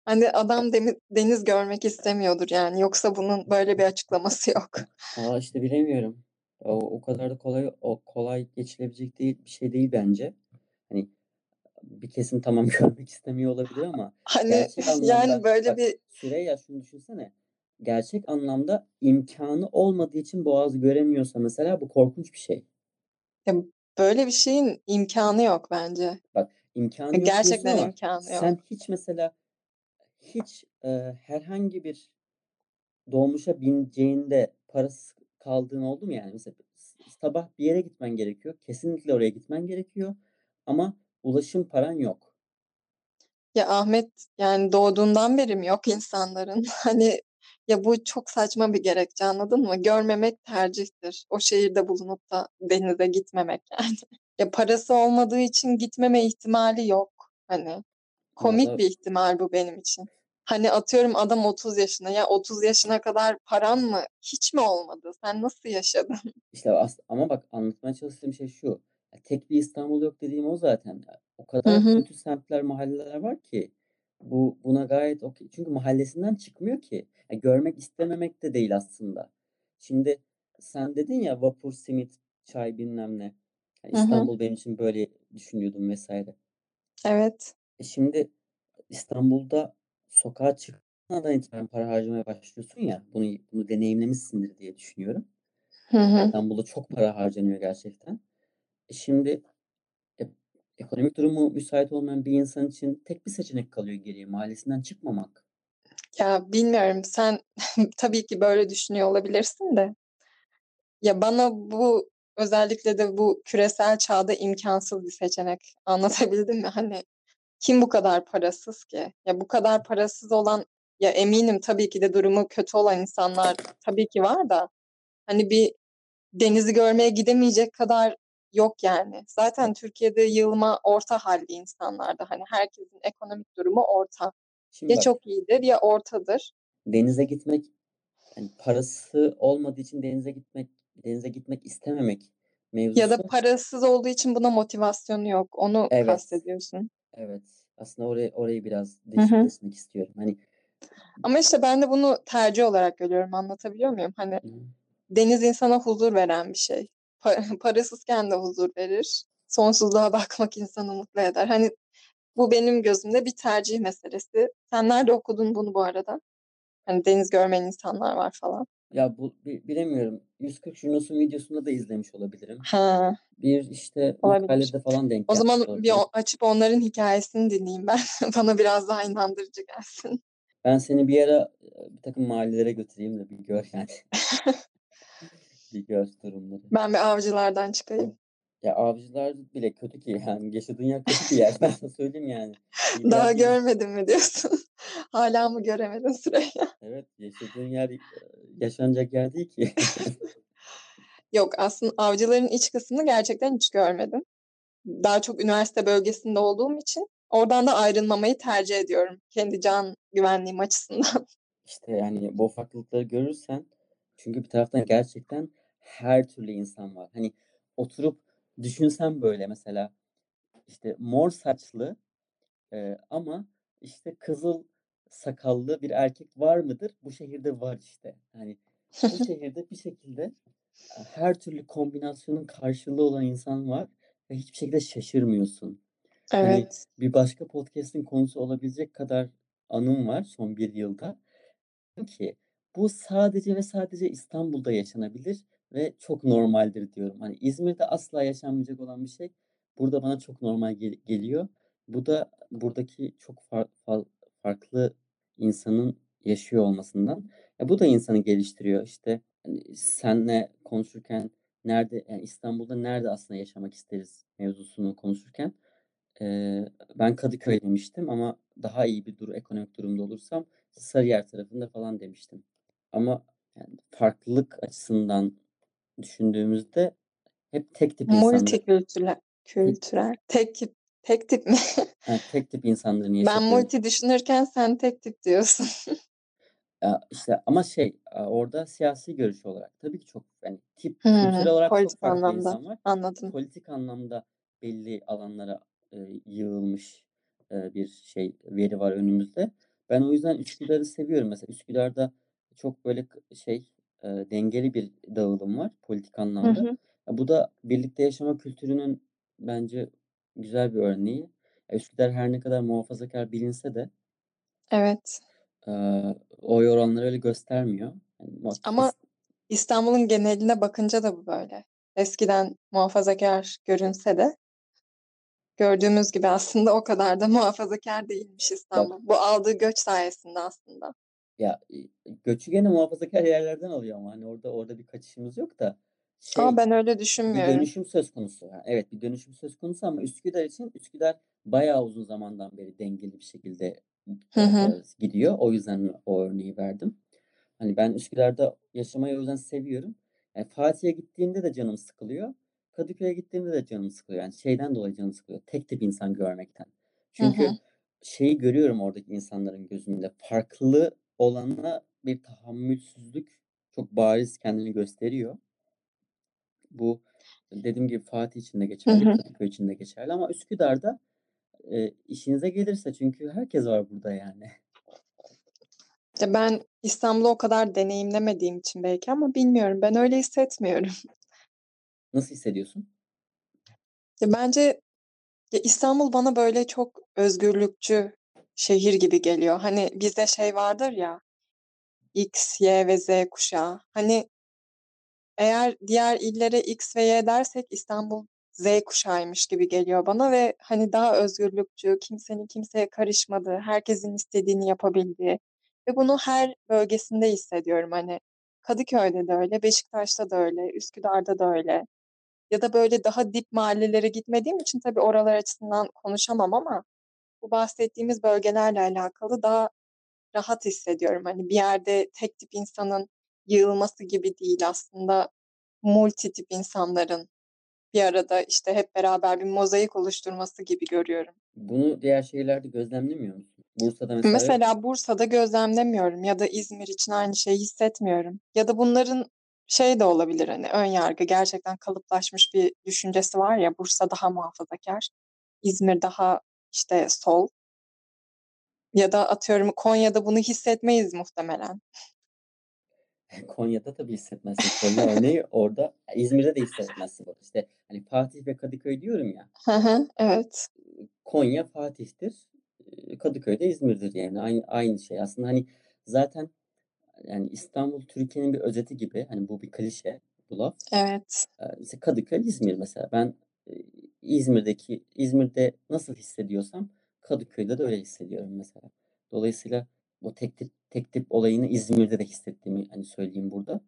Hani adam demi- deniz görmek istemiyordur yani. Yoksa bunun böyle bir açıklaması yok. Aa işte bilemiyorum. O, o kadar da kolay o kolay geçilebilecek değil bir şey değil bence. Hani bir kesim tamam *laughs* görmek istemiyor olabilir ama Hani yani böyle bak bir Süreyya şunu düşünsene. Gerçek anlamda imkanı olmadığı için Boğaz'ı göremiyorsa mesela bu korkunç bir şey. ya böyle bir şeyin imkanı yok bence. Bak Ya imkanı yok Gerçekten ama imkanı sen yok. hiç mesela hiç e, herhangi bir dolmuşa bineceğinde parası kaldığın oldu mu yani? Mesela sabah bir yere gitmen gerekiyor. Kesinlikle oraya gitmen gerekiyor. Ama ulaşım paran yok. Ya Ahmet yani doğduğundan beri mi yok insanların? *laughs* Hani ya bu çok saçma bir gerekçe anladın mı? Görmemek tercihtir. O şehirde bulunup da denize gitmemek *laughs* yani. Ya parası olmadığı için gitmeme ihtimali yok. Hani komik Valla bir ihtimal bu benim için. Hani atıyorum adam 30 yaşına ya 30 yaşına kadar paran mı hiç mi olmadı? Sen nasıl yaşadın? işte as- ama bak anlatmaya çalıştığım şey şu. Tek bir İstanbul yok dediğim o zaten. O Hı kadar hı. kötü semtler, mahalleler var ki bu buna gayet okey. Çünkü mahallesinden çıkmıyor ki. Ya görmek istememek de değil aslında. Şimdi sen dedin ya vapur, simit, çay bilmem ne. Yani Hı hı. İstanbul benim için böyle düşünüyordum vesaire. Evet. E şimdi İstanbul'da sokağa çıkmadan itibaren para harcamaya başlıyorsun ya. Bunu bunu deneyimlemişsindir diye düşünüyorum. Hı hı. İstanbul'da çok para harcanıyor gerçekten. Şimdi e, ekonomik durumu müsait olmayan bir insan için tek bir seçenek kalıyor geriye. Mahallesinden çıkmamak. Ya bilmiyorum sen *laughs* tabii ki böyle düşünüyor olabilirsin de. Ya bana bu özellikle de bu küresel çağda imkansız bir seçenek. *laughs* Anlatabildim mi? Hani kim bu kadar parasız ki? Ya bu kadar parasız olan ya eminim tabii ki de durumu kötü olan insanlar tabii ki var da hani bir denizi görmeye gidemeyecek kadar yok yani. Zaten Türkiye'de yığılma orta halli insanlarda. Hani herkesin ekonomik durumu orta. Şimdi Ya bak çok iyidir ya ortadır. denize gitmek yani parası olmadığı için denize gitmek denize gitmek istememek Ya da mevzusu parasız olduğu için buna motivasyonu yok. Onu evet kastediyorsun. evet Aslında orayı orayı biraz değiştirmek istiyorum. Hani Ama işte ben de bunu tercih olarak görüyorum. Anlatabiliyor muyum? Hani Hı. deniz insana huzur veren bir şey. Pa- *laughs* parasızken de huzur verir. Sonsuzluğa bakmak insanı mutlu eder. Hani bu benim gözümde bir tercih meselesi. Sen nerede okudun bunu bu arada? Hani deniz görmeyen insanlar var falan. ya bu bi- bilemiyorum. 140 Yunus'un videosunda da izlemiş olabilirim. Ha, Bir işte olabilir. makalede falan denk O zaman bir olabilirim. o- açıp onların hikayesini dinleyeyim ben. *laughs* Bana biraz daha inandırıcı gelsin. Ben seni bir ara e, bir takım mahallelere götüreyim de bir gör yani. *laughs* Gör durumları. Ben bir avcılardan çıkayım. Ya avcılar bile kötü ki yani yaşadığın yer kötü bir yer. *laughs* Ben sana söyleyeyim yani. İyi Daha görmedim mi diyorsun? *laughs* Hala mı göremedin Süreyya? Evet yaşadığın yer e, yaşanacak yer değil ki. *laughs* Yok aslında avcıların iç kısmını gerçekten hiç görmedim. Daha çok üniversite bölgesinde olduğum için oradan da ayrılmamayı tercih ediyorum. Kendi can güvenliğim açısından. İşte yani bu farklılıkları görürsen çünkü bir taraftan gerçekten her türlü insan var. Hani oturup düşünsen böyle mesela işte mor saçlı e, ama işte kızıl sakallı bir erkek var mıdır? Bu şehirde var işte. Hani bu *laughs* şehirde bir şekilde e, her türlü kombinasyonun karşılığı olan insan var ve hiçbir şekilde şaşırmıyorsun. Hani Evet. bir başka podcast'in konusu olabilecek kadar anım var son bir yılda ki bu sadece ve sadece İstanbul'da yaşanabilir ve çok normaldir diyorum. Hani İzmir'de asla yaşanmayacak olan bir şey burada bana çok normal gel- geliyor. Bu da buradaki çok far- far- farklı insanın yaşıyor olmasından. Ya bu da insanı geliştiriyor. İşte hani senle konuşurken nerede yani İstanbul'da nerede aslında yaşamak isteriz mevzusunu konuşurken eee, ben Kadıköy demiştim ama daha iyi bir dur ekonomik durumda olursam Sarıyer tarafında falan demiştim. Ama yani farklılık açısından düşündüğümüzde hep tek tip insanlar, Multikültürel, kültürel, tek tip, tek tip mi? ha, tek tip insanların *laughs* Ben yaşadığı multi düşünürken sen tek tip diyorsun. *laughs* Ya işte ama şey orada siyasi görüş olarak tabii ki çok yani tip Hmm, kültürel olarak çok politik farklı anlamda. insan var. Anladım. Politik anlamda belli alanlara e, yığılmış e, bir şey veri var önümüzde. Ben o yüzden Üsküdar'ı seviyorum. Mesela Üsküdar'da çok böyle şey e, dengeli bir dağılım var politik Hı anlamda. hı. Ya bu da birlikte yaşama kültürünün bence güzel bir örneği. Üsküdar her ne kadar muhafazakar bilinse de Evet. e, oy oranları öyle göstermiyor. Yani Ama İstanbul'un geneline bakınca da bu böyle. Eskiden muhafazakar görünse de gördüğümüz gibi aslında o kadar da muhafazakar değilmiş İstanbul. Bu aldığı göç sayesinde aslında. Ya göçü gene muhafazakar yerlerden alıyor ama hani orada orada bir kaçışımız yok da Ama şey ben öyle bir düşünmüyorum. dönüşüm söz konusu. Yani evet bir dönüşüm söz konusu ama Üsküdar için Üsküdar bayağı uzun zamandan beri dengeli bir şekilde Hı e, hı. e, gidiyor. O yüzden o örneği verdim. Hani ben Üsküdar'da yaşamayı o yüzden seviyorum. Yani Fatih'e gittiğimde de canım sıkılıyor. Kadıköy'e gittiğimde de canım sıkılıyor. Yani şeyden dolayı canım sıkılıyor. Tek tip insan görmekten. Hı Çünkü hı. şeyi görüyorum oradaki insanların gözünde. Farklı olana bir tahammülsüzlük çok bariz kendini gösteriyor. Bu dediğim gibi Fatih için de geçerli. Kadıköy için de geçerli ama Üsküdar'da e, işinize gelirse çünkü herkes var burada yani. Ya ben İstanbul'u o kadar deneyimlemediğim için belki ama bilmiyorum. Ben öyle hissetmiyorum. Nasıl hissediyorsun? Ya bence ya İstanbul bana böyle çok özgürlükçü şehir gibi geliyor. Hani bizde şey vardır ya X, Y ve Z kuşağı. Hani eğer diğer illere X ve Y dersek İstanbul Z kuşağıymış gibi geliyor bana ve hani daha özgürlükçü, kimsenin kimseye karışmadığı, herkesin istediğini yapabildiği ve bunu her bölgesinde hissediyorum. Hani Kadıköy'de de öyle, Beşiktaş'ta da öyle, Üsküdar'da da öyle. Ya da böyle daha dip mahallelere gitmediğim için tabii oralar açısından konuşamam ama bu bahsettiğimiz bölgelerle alakalı daha rahat hissediyorum. Hani bir yerde tek tip insanın yığılması gibi değil aslında multi tip insanların bir arada işte hep beraber bir mozaik oluşturması gibi görüyorum. Bunu diğer şehirlerde gözlemlemiyor musun? Bursa'da mesela? Mesela Bursa'da gözlemlemiyorum ya da İzmir için aynı şeyi hissetmiyorum. Ya da bunların şey de olabilir hani ön yargı gerçekten kalıplaşmış bir düşüncesi var ya Bursa daha muhafazakar, İzmir daha işte sol. Ya da atıyorum Konya'da bunu hissetmeyiz muhtemelen. Konya'da tabii hissetmezsin. Konya örneği orada. İzmir'de de hissetmezsin. İşte hani Fatih ve Kadıköy diyorum ya. Evet. Konya Fatih'tir. Kadıköy de İzmir'dir yani. Aynı, aynı şey. Aslında hani zaten yani İstanbul Türkiye'nin bir özeti gibi. Hani bu bir klişe bu laf. Evet. İşte Kadıköy, İzmir mesela. Ben İzmir'deki İzmir'de nasıl hissediyorsam Kadıköy'de de öyle hissediyorum mesela. Dolayısıyla o tek tip, tek tip olayını İzmir'de de hissettiğimi hani söyleyeyim burada.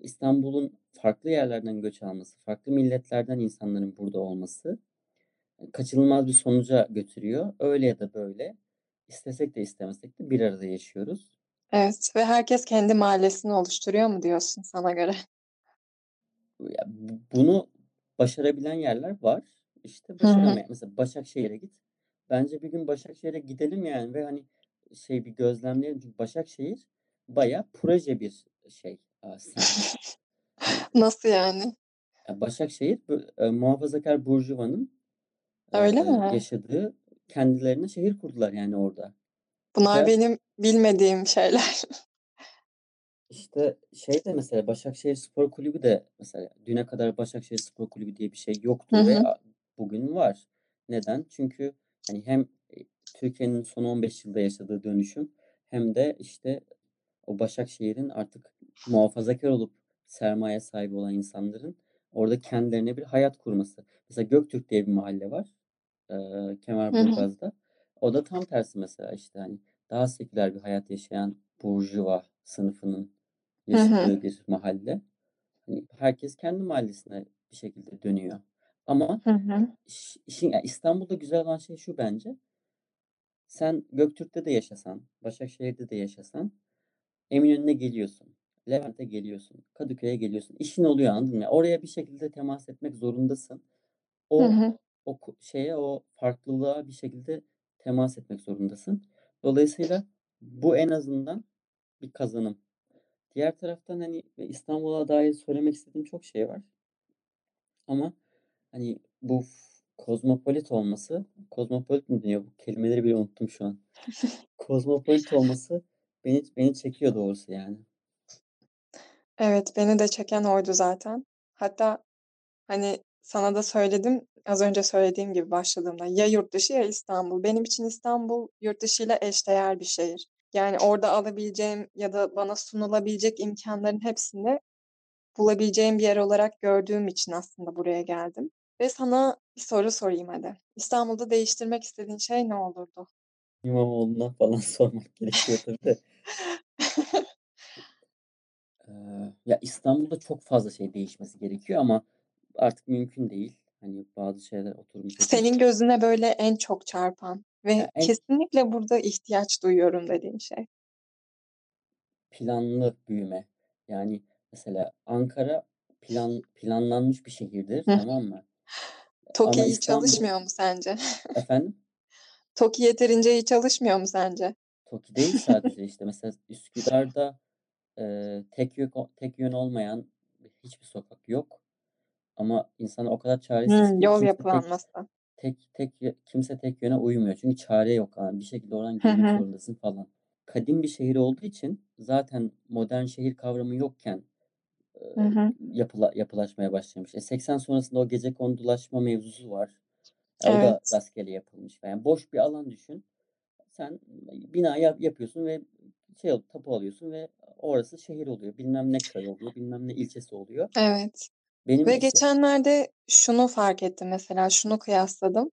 İstanbul'un farklı yerlerden göç alması, farklı milletlerden insanların burada olması kaçınılmaz bir sonuca götürüyor. Öyle ya da böyle istesek de istemesek de bir arada yaşıyoruz. Evet ve herkes kendi mahallesini oluşturuyor mu diyorsun sana göre? Bunu başarabilen yerler var. İşte başaramayan. Mesela Başakşehir'e git. Bence bir gün Başakşehir'e gidelim yani ve hani şey bir gözlemleyelim. Çünkü Başakşehir baya proje bir şey. *laughs* Nasıl yani? Başakşehir e, muhafazakar burjuvanın Öyle e, mi? yaşadığı kendilerine şehir kurdular yani orada. Bunlar Ve benim bilmediğim şeyler. *laughs* işte şey de mesela Başakşehir Spor Kulübü de mesela düne kadar Başakşehir Spor Kulübü diye bir şey yoktu Hı ve. Bugün var. Neden? Çünkü hani hem Türkiye'nin son 15 yılda yaşadığı dönüşüm hem de işte o Başakşehir'in artık muhafazakar olup sermaye sahibi olan insanların orada kendilerine bir hayat kurması. Mesela Göktürk diye bir mahalle var. E, Kemerburgaz'da. O da tam tersi mesela işte hani daha seküler bir hayat yaşayan burjuva sınıfının yaşadığı bir mahalle. Hani herkes kendi mahallesine bir şekilde dönüyor. Ama Hı hı. İstanbul'da güzel olan şey şu bence. Sen Göktürk'te de yaşasan, Başakşehir'de de yaşasan Eminönü'ne geliyorsun. Levent'e geliyorsun. Kadıköy'e geliyorsun. İşin oluyor anladın mı? Oraya bir şekilde temas etmek zorundasın. Hı O hı. o şeye o farklılığa bir şekilde temas etmek zorundasın. Dolayısıyla bu en azından bir kazanım. Diğer taraftan hani İstanbul'a dair söylemek istediğim çok şey var. Ama hani bu kozmopolit olması, kozmopolit mi deniyor? Bu kelimeleri bile unuttum şu an. *laughs* kozmopolit olması beni beni çekiyor doğrusu yani. Evet, beni de çeken oydu zaten. Hatta hani sana da söyledim, az önce söylediğim gibi başladığımda ya yurt dışı ya İstanbul. Benim için İstanbul yurt dışıyla eşdeğer bir şehir. Yani orada alabileceğim ya da bana sunulabilecek imkanların hepsini bulabileceğim bir yer olarak gördüğüm için aslında buraya geldim. Ve sana bir soru sorayım hadi. İstanbul'da değiştirmek istediğin şey ne olurdu? İmamoğlu'na falan *laughs* sormak gerekiyor tabii de. *laughs* Ee, ya İstanbul'da çok fazla şey değişmesi gerekiyor ama artık mümkün değil. Hani bazı şeyler oturmuş. Senin gözüne böyle en çok çarpan ve Ya en kesinlikle burada ihtiyaç duyuyorum dediğin şey. planlı büyüme. Yani mesela Ankara plan planlanmış bir şehirdir, Hı. tamam mı? TOKİ Ama iyi İstanbul çalışmıyor mu sence? efendim *laughs* TOKİ yeterince iyi çalışmıyor mu sence? TOKİ değil sadece işte mesela Üsküdar'da e, tek yön tek yön olmayan hiçbir sokak yok. Ama insan o kadar çaresiz Hımm, ki yol kimse tek yapılanması. tek tek kimse tek yöne uymuyor. Çünkü çare yok. Yani bir şekilde oradan girmek zorundasın falan. Kadim bir şehir olduğu için zaten modern şehir kavramı yokken e, Hı hı. yapıla, yapılaşmaya başlamış. E 80 sonrasında o gecekondulaşma mevzusu var. E, o da Evet. rastgele yapılmış. Yani boş bir alan düşün. Sen bina yap, yapıyorsun ve şey tapu alıyorsun ve orası şehir oluyor. Bilmem ne köy oluyor. Bilmem ne ilçesi oluyor. Evet. Benim Ve işte geçenlerde şunu fark ettim mesela, şunu kıyasladım.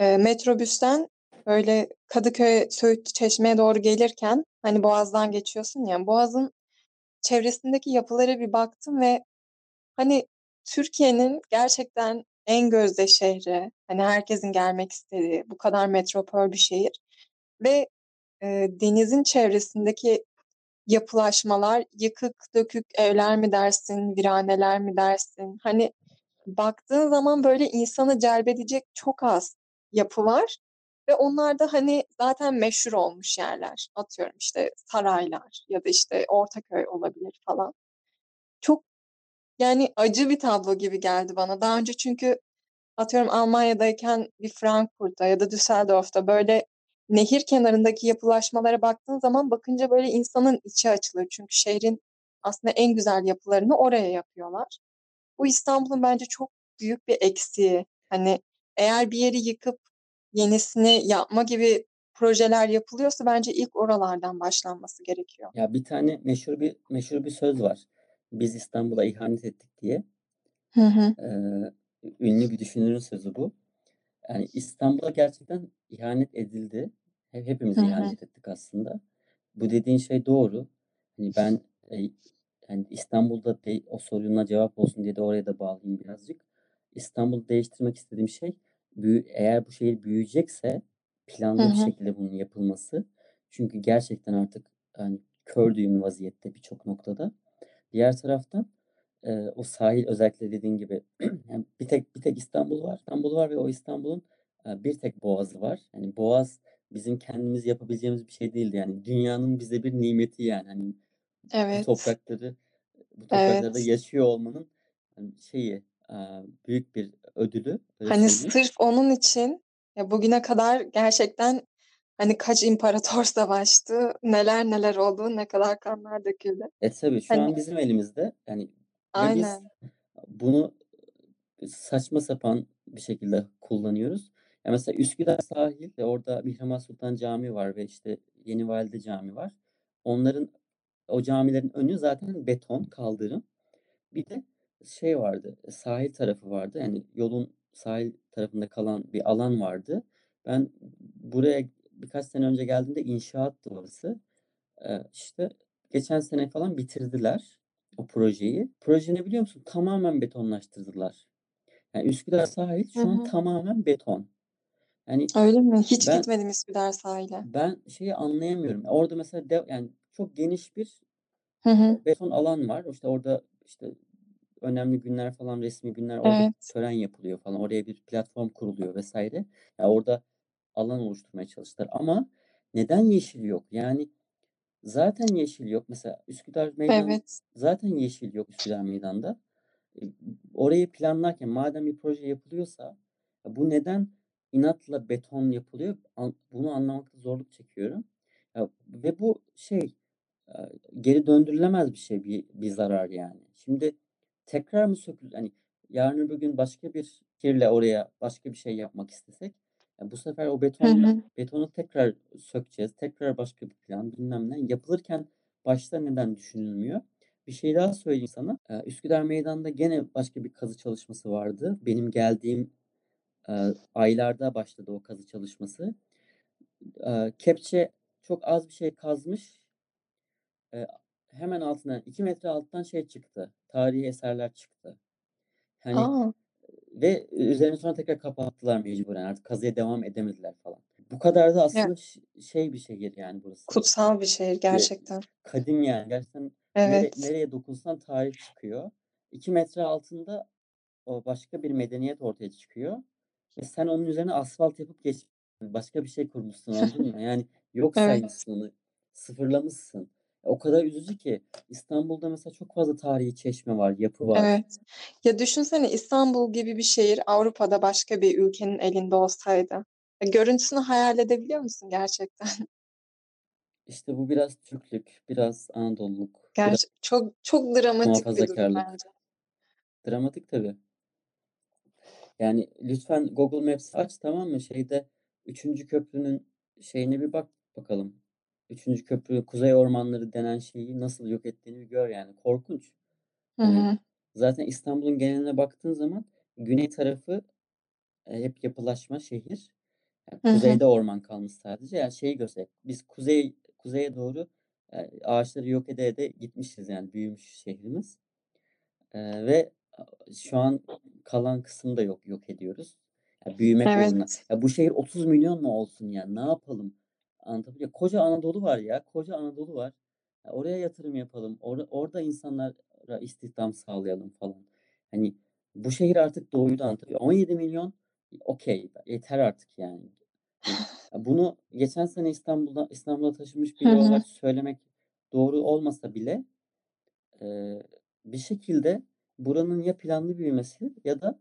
Eee, metrobüsten böyle Kadıköy, Söğüt, Çeşme'ye doğru gelirken hani Boğaz'dan geçiyorsun ya, Boğaz'ın çevresindeki yapılara bir baktım ve hani Türkiye'nin gerçekten en gözde şehri, hani herkesin gelmek istediği, bu kadar metropol bir şehir ve eee, denizin çevresindeki yapılaşmalar, yıkık dökük evler mi dersin, viraneler mi dersin? Hani baktığın zaman böyle insanı celbedecek çok az yapı var ve onlar da hani zaten meşhur olmuş yerler. Atıyorum işte saraylar ya da işte Ortaköy olabilir falan. Çok yani acı bir tablo gibi geldi bana. Daha önce çünkü atıyorum Almanya'dayken bir Frankfurt'ta ya da Düsseldorf'ta böyle nehir kenarındaki yapılaşmalara baktığın zaman bakınca böyle insanın içi açılır. Çünkü şehrin aslında en güzel yapılarını oraya yapıyorlar. Bu İstanbul'un bence çok büyük bir eksiği. Hani eğer bir yeri yıkıp yenisini yapma gibi projeler yapılıyorsa bence ilk oralardan başlanması gerekiyor. Ya bir tane meşhur bir meşhur bir söz var. Biz İstanbul'a ihanet ettik diye. Hı hı. Ee, ünlü bir düşünürün sözü bu. Yani İstanbul'a gerçekten ihanet edildi. Hep hepimiz Hı hı. ihanet ettik aslında. Bu dediğin şey doğru. Hani ben e, yani İstanbul'da de, o soruna cevap olsun diye de oraya da bağlayayım birazcık. İstanbul'u değiştirmek istediğim şey büyü, eğer bu şehir büyüyecekse planlı bir şekilde bunun yapılması. Çünkü gerçekten artık hani kör düğüm vaziyette birçok noktada. Diğer taraftan e, o sahil özellikle dediğin gibi *clears throat* yani bir tek bir tek İstanbul var. İstanbul var ve o İstanbul'un e, bir tek boğazı var. Yani boğaz bizim kendimiz yapabileceğimiz bir şey değildi. Yani dünyanın bize bir nimeti yani. Hani bu Evet. toprakları bu topraklarda Evet. yaşıyor olmanın hani şeyi büyük bir ödülü Hani söyleyeyim. sırf onun için ya bugüne kadar gerçekten hani kaç imparator *laughs* savaştı, neler neler oldu, ne kadar kanlar döküldü. E tabii şu Hani an bizim elimizde yani ve biz aynen. bunu saçma sapan bir şekilde kullanıyoruz. Ya mesela Üsküdar sahil ve orada Mihrimah Sultan Camii var ve işte Yeni Valide Camii var. Onların o camilerin önü zaten beton, kaldırım. Bir de şey vardı, sahil tarafı vardı. Yani yolun sahil tarafında kalan bir alan vardı. Ben buraya birkaç sene önce geldiğimde inşaattı orası. Ee, işte geçen sene falan bitirdiler o projeyi. Proje ne biliyor musun? Tamamen betonlaştırdılar. Yani Üsküdar sahil şu an hı. tamamen beton. Yani Öyle mi? Hiç ben gitmedim Üsküdar sahile. ben şeyi anlayamıyorum. Orada mesela de, yani çok geniş bir Hı hı. beton alan var. İşte orada işte önemli günler falan resmi günler orada Evet. tören yapılıyor falan. Oraya bir platform kuruluyor vesaire. Yani orada alan oluşturmaya çalıştılar. Ama neden yeşil yok? Yani zaten yeşil yok. Mesela Üsküdar Meydan Evet. zaten yeşil yok Üsküdar Meydan'da. E, Orayı planlarken madem bir proje yapılıyorsa ya bu neden inatla beton yapılıyor? Bunu anlamakta zorluk çekiyorum. Ve bu şey e, geri döndürülemez bir şey bir, bir zarar yani. Şimdi tekrar mı sökül hani yarın öbür gün başka bir kirle oraya başka bir şey yapmak istesek ya bu sefer o Hı betonla hı. betonu tekrar sökeceğiz. Tekrar başka bir plan bilmem ne. Yapılırken başta neden düşünülmüyor? Bir şey daha söyleyeyim sana. Ee, Üsküdar Meydan'da gene başka bir kazı çalışması vardı. Benim geldiğim e, aylarda başladı o kazı çalışması. Kepçe çok az bir şey kazmış. Hemen altından 2 metre alttan şey çıktı. Tarihi eserler çıktı. Hani Aa, ve üzerine sonra tekrar kapattılar mecburen. Artık kazıya devam edemediler falan. Bu kadar da aslında ş- şey bir şehir yani burası. kutsal bir şehir gerçekten. kadim yani. Gerçekten nere, Evet. nereye dokunsan tarih çıkıyor. 2 metre altında o başka bir medeniyet ortaya çıkıyor. Ve sen onun üzerine asfalt yapıp geç başka bir şey kurmuşsun anladın mı? Yani *laughs* yok Evet. saymışsın onu. Sıfırlamışsın. O kadar üzücü ki İstanbul'da mesela çok fazla tarihi çeşme var, yapı var. Evet. Ya düşünsene İstanbul gibi bir şehir Avrupa'da başka bir ülkenin elinde olsaydı. Ya Görüntüsünü hayal edebiliyor musun gerçekten? *laughs* İşte bu biraz Türklük, biraz Anadoluluk, biraz Gerçi çok çok dramatik bir durum bence. Dramatik tabii. Yani lütfen Google Maps aç tamam mı? Şeyde 3. köprünün şeyine bir bak bakalım. 3. köprü Kuzey Ormanları denen şeyi nasıl yok ettiğini gör yani. Korkunç. Hı Hani hı. zaten İstanbul'un geneline baktığın zaman güney tarafı e, hep yapılaşma şehir. Yani Hı hı. kuzeyde orman kalmış sadece. Yani şeyi göster. Biz kuzey kuzeye doğru e, ağaçları yok ede ede gitmişiz yani büyümüş şehrimiz. E, ve şu an kalan kısmı da yok yok ediyoruz. Ya büyümek. Evet. Ya bu şehir 30 milyon mu olsun ya? Ne yapalım? Anlatabiliyor. Koca Anadolu var ya. Koca Anadolu var. Ya oraya yatırım yapalım. Or orada insanlara istihdam sağlayalım falan. Hani bu şehir artık doydu anlatabiliyor. 17 milyon okey yeter artık yani. Hani bunu geçen sene İstanbul'da İstanbul'a taşınmış biri olarak söylemek doğru olmasa bile e, bir şekilde buranın ya planlı büyümesi ya da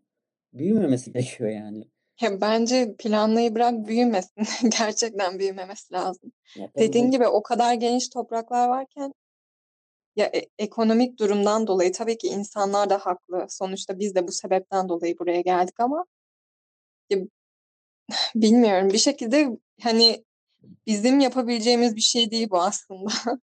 büyümemesi *laughs* gerekiyor yani. Ya bence planlayı bırak büyümesin. *laughs* Gerçekten büyümemesi lazım. Ya Dediğin gibi o kadar geniş topraklar varken ya e- ekonomik durumdan dolayı tabii ki insanlar da haklı. Sonuçta biz de bu sebepten dolayı buraya geldik ama ya, *sighs* bilmiyorum bir şekilde hani bizim yapabileceğimiz bir şey değil bu aslında. *laughs*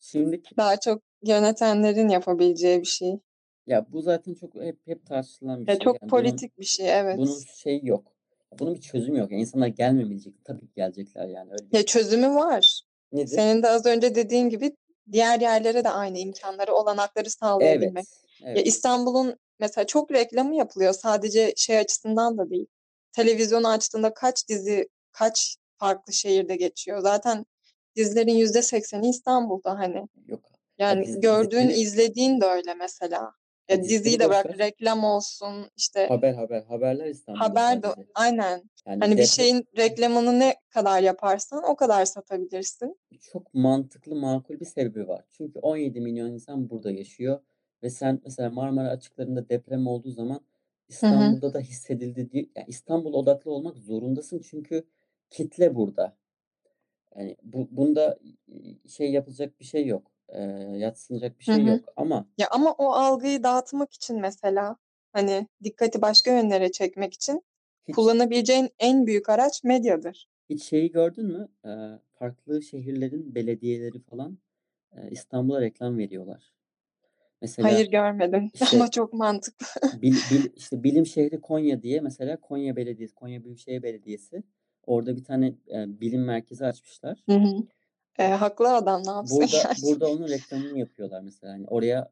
şimdiki Daha çok yönetenlerin yapabileceği bir şey. Ya bu zaten çok hep hep tartışılan bir Ya şey. çok Yani bunun politik bir şey evet. bunun şeyi yok. Bunun bir çözümü yok. Yani insanlar gelmemeyecek. Tabii ki gelecekler yani öyle bir Ya şey. çözümü var. Nedir? Senin de az önce dediğin gibi diğer yerlere de aynı imkanları, olanakları sağlayabilmek. Evet. Ya Evet. İstanbul'un mesela çok reklamı yapılıyor. Sadece şey açısından da değil. Televizyonu açtığında kaç dizi, kaç farklı şehirde geçiyor. Zaten dizilerin yüzde sekseni İstanbul'da hani. Yok. Yani Ya dizi, gördüğün, dizileri izlediğin de öyle mesela. Ya diziyi de bırak reklam olsun işte Haber haber. Haberler İstanbul'da haber de sadece. aynen. Yani Hani bir şeyin reklamını ne kadar yaparsan o kadar satabilirsin. çok mantıklı, makul bir sebebi var. Çünkü 17 milyon insan burada yaşıyor ve sen mesela Marmara açıklarında deprem olduğu zaman Hı hı. İstanbul'da da hissedildi diye yani İstanbul odaklı olmak zorundasın çünkü kitle burada. Yani bu bunda şey yapılacak bir şey yok. Ee, yadsınacak bir Hı şey hı. yok ama Ya ama o algıyı dağıtmak için mesela hani dikkati başka yönlere çekmek için hiç kullanabileceğin en büyük araç medyadır. hiç şeyi gördün mü? Ee, farklı şehirlerin belediyeleri falan e, İstanbul'a reklam veriyorlar. Mesela Hayır görmedim *laughs* işte ama çok mantıklı. bil, bil, *laughs* işte bilim şehri Konya diye mesela Konya Belediyesi, Konya Büyükşehir Belediyesi orada bir tane e, bilim merkezi açmışlar. Hı hı. E, haklı adam ne yapsın Burada yani. *laughs* burada onun reklamını yapıyorlar mesela. Hani oraya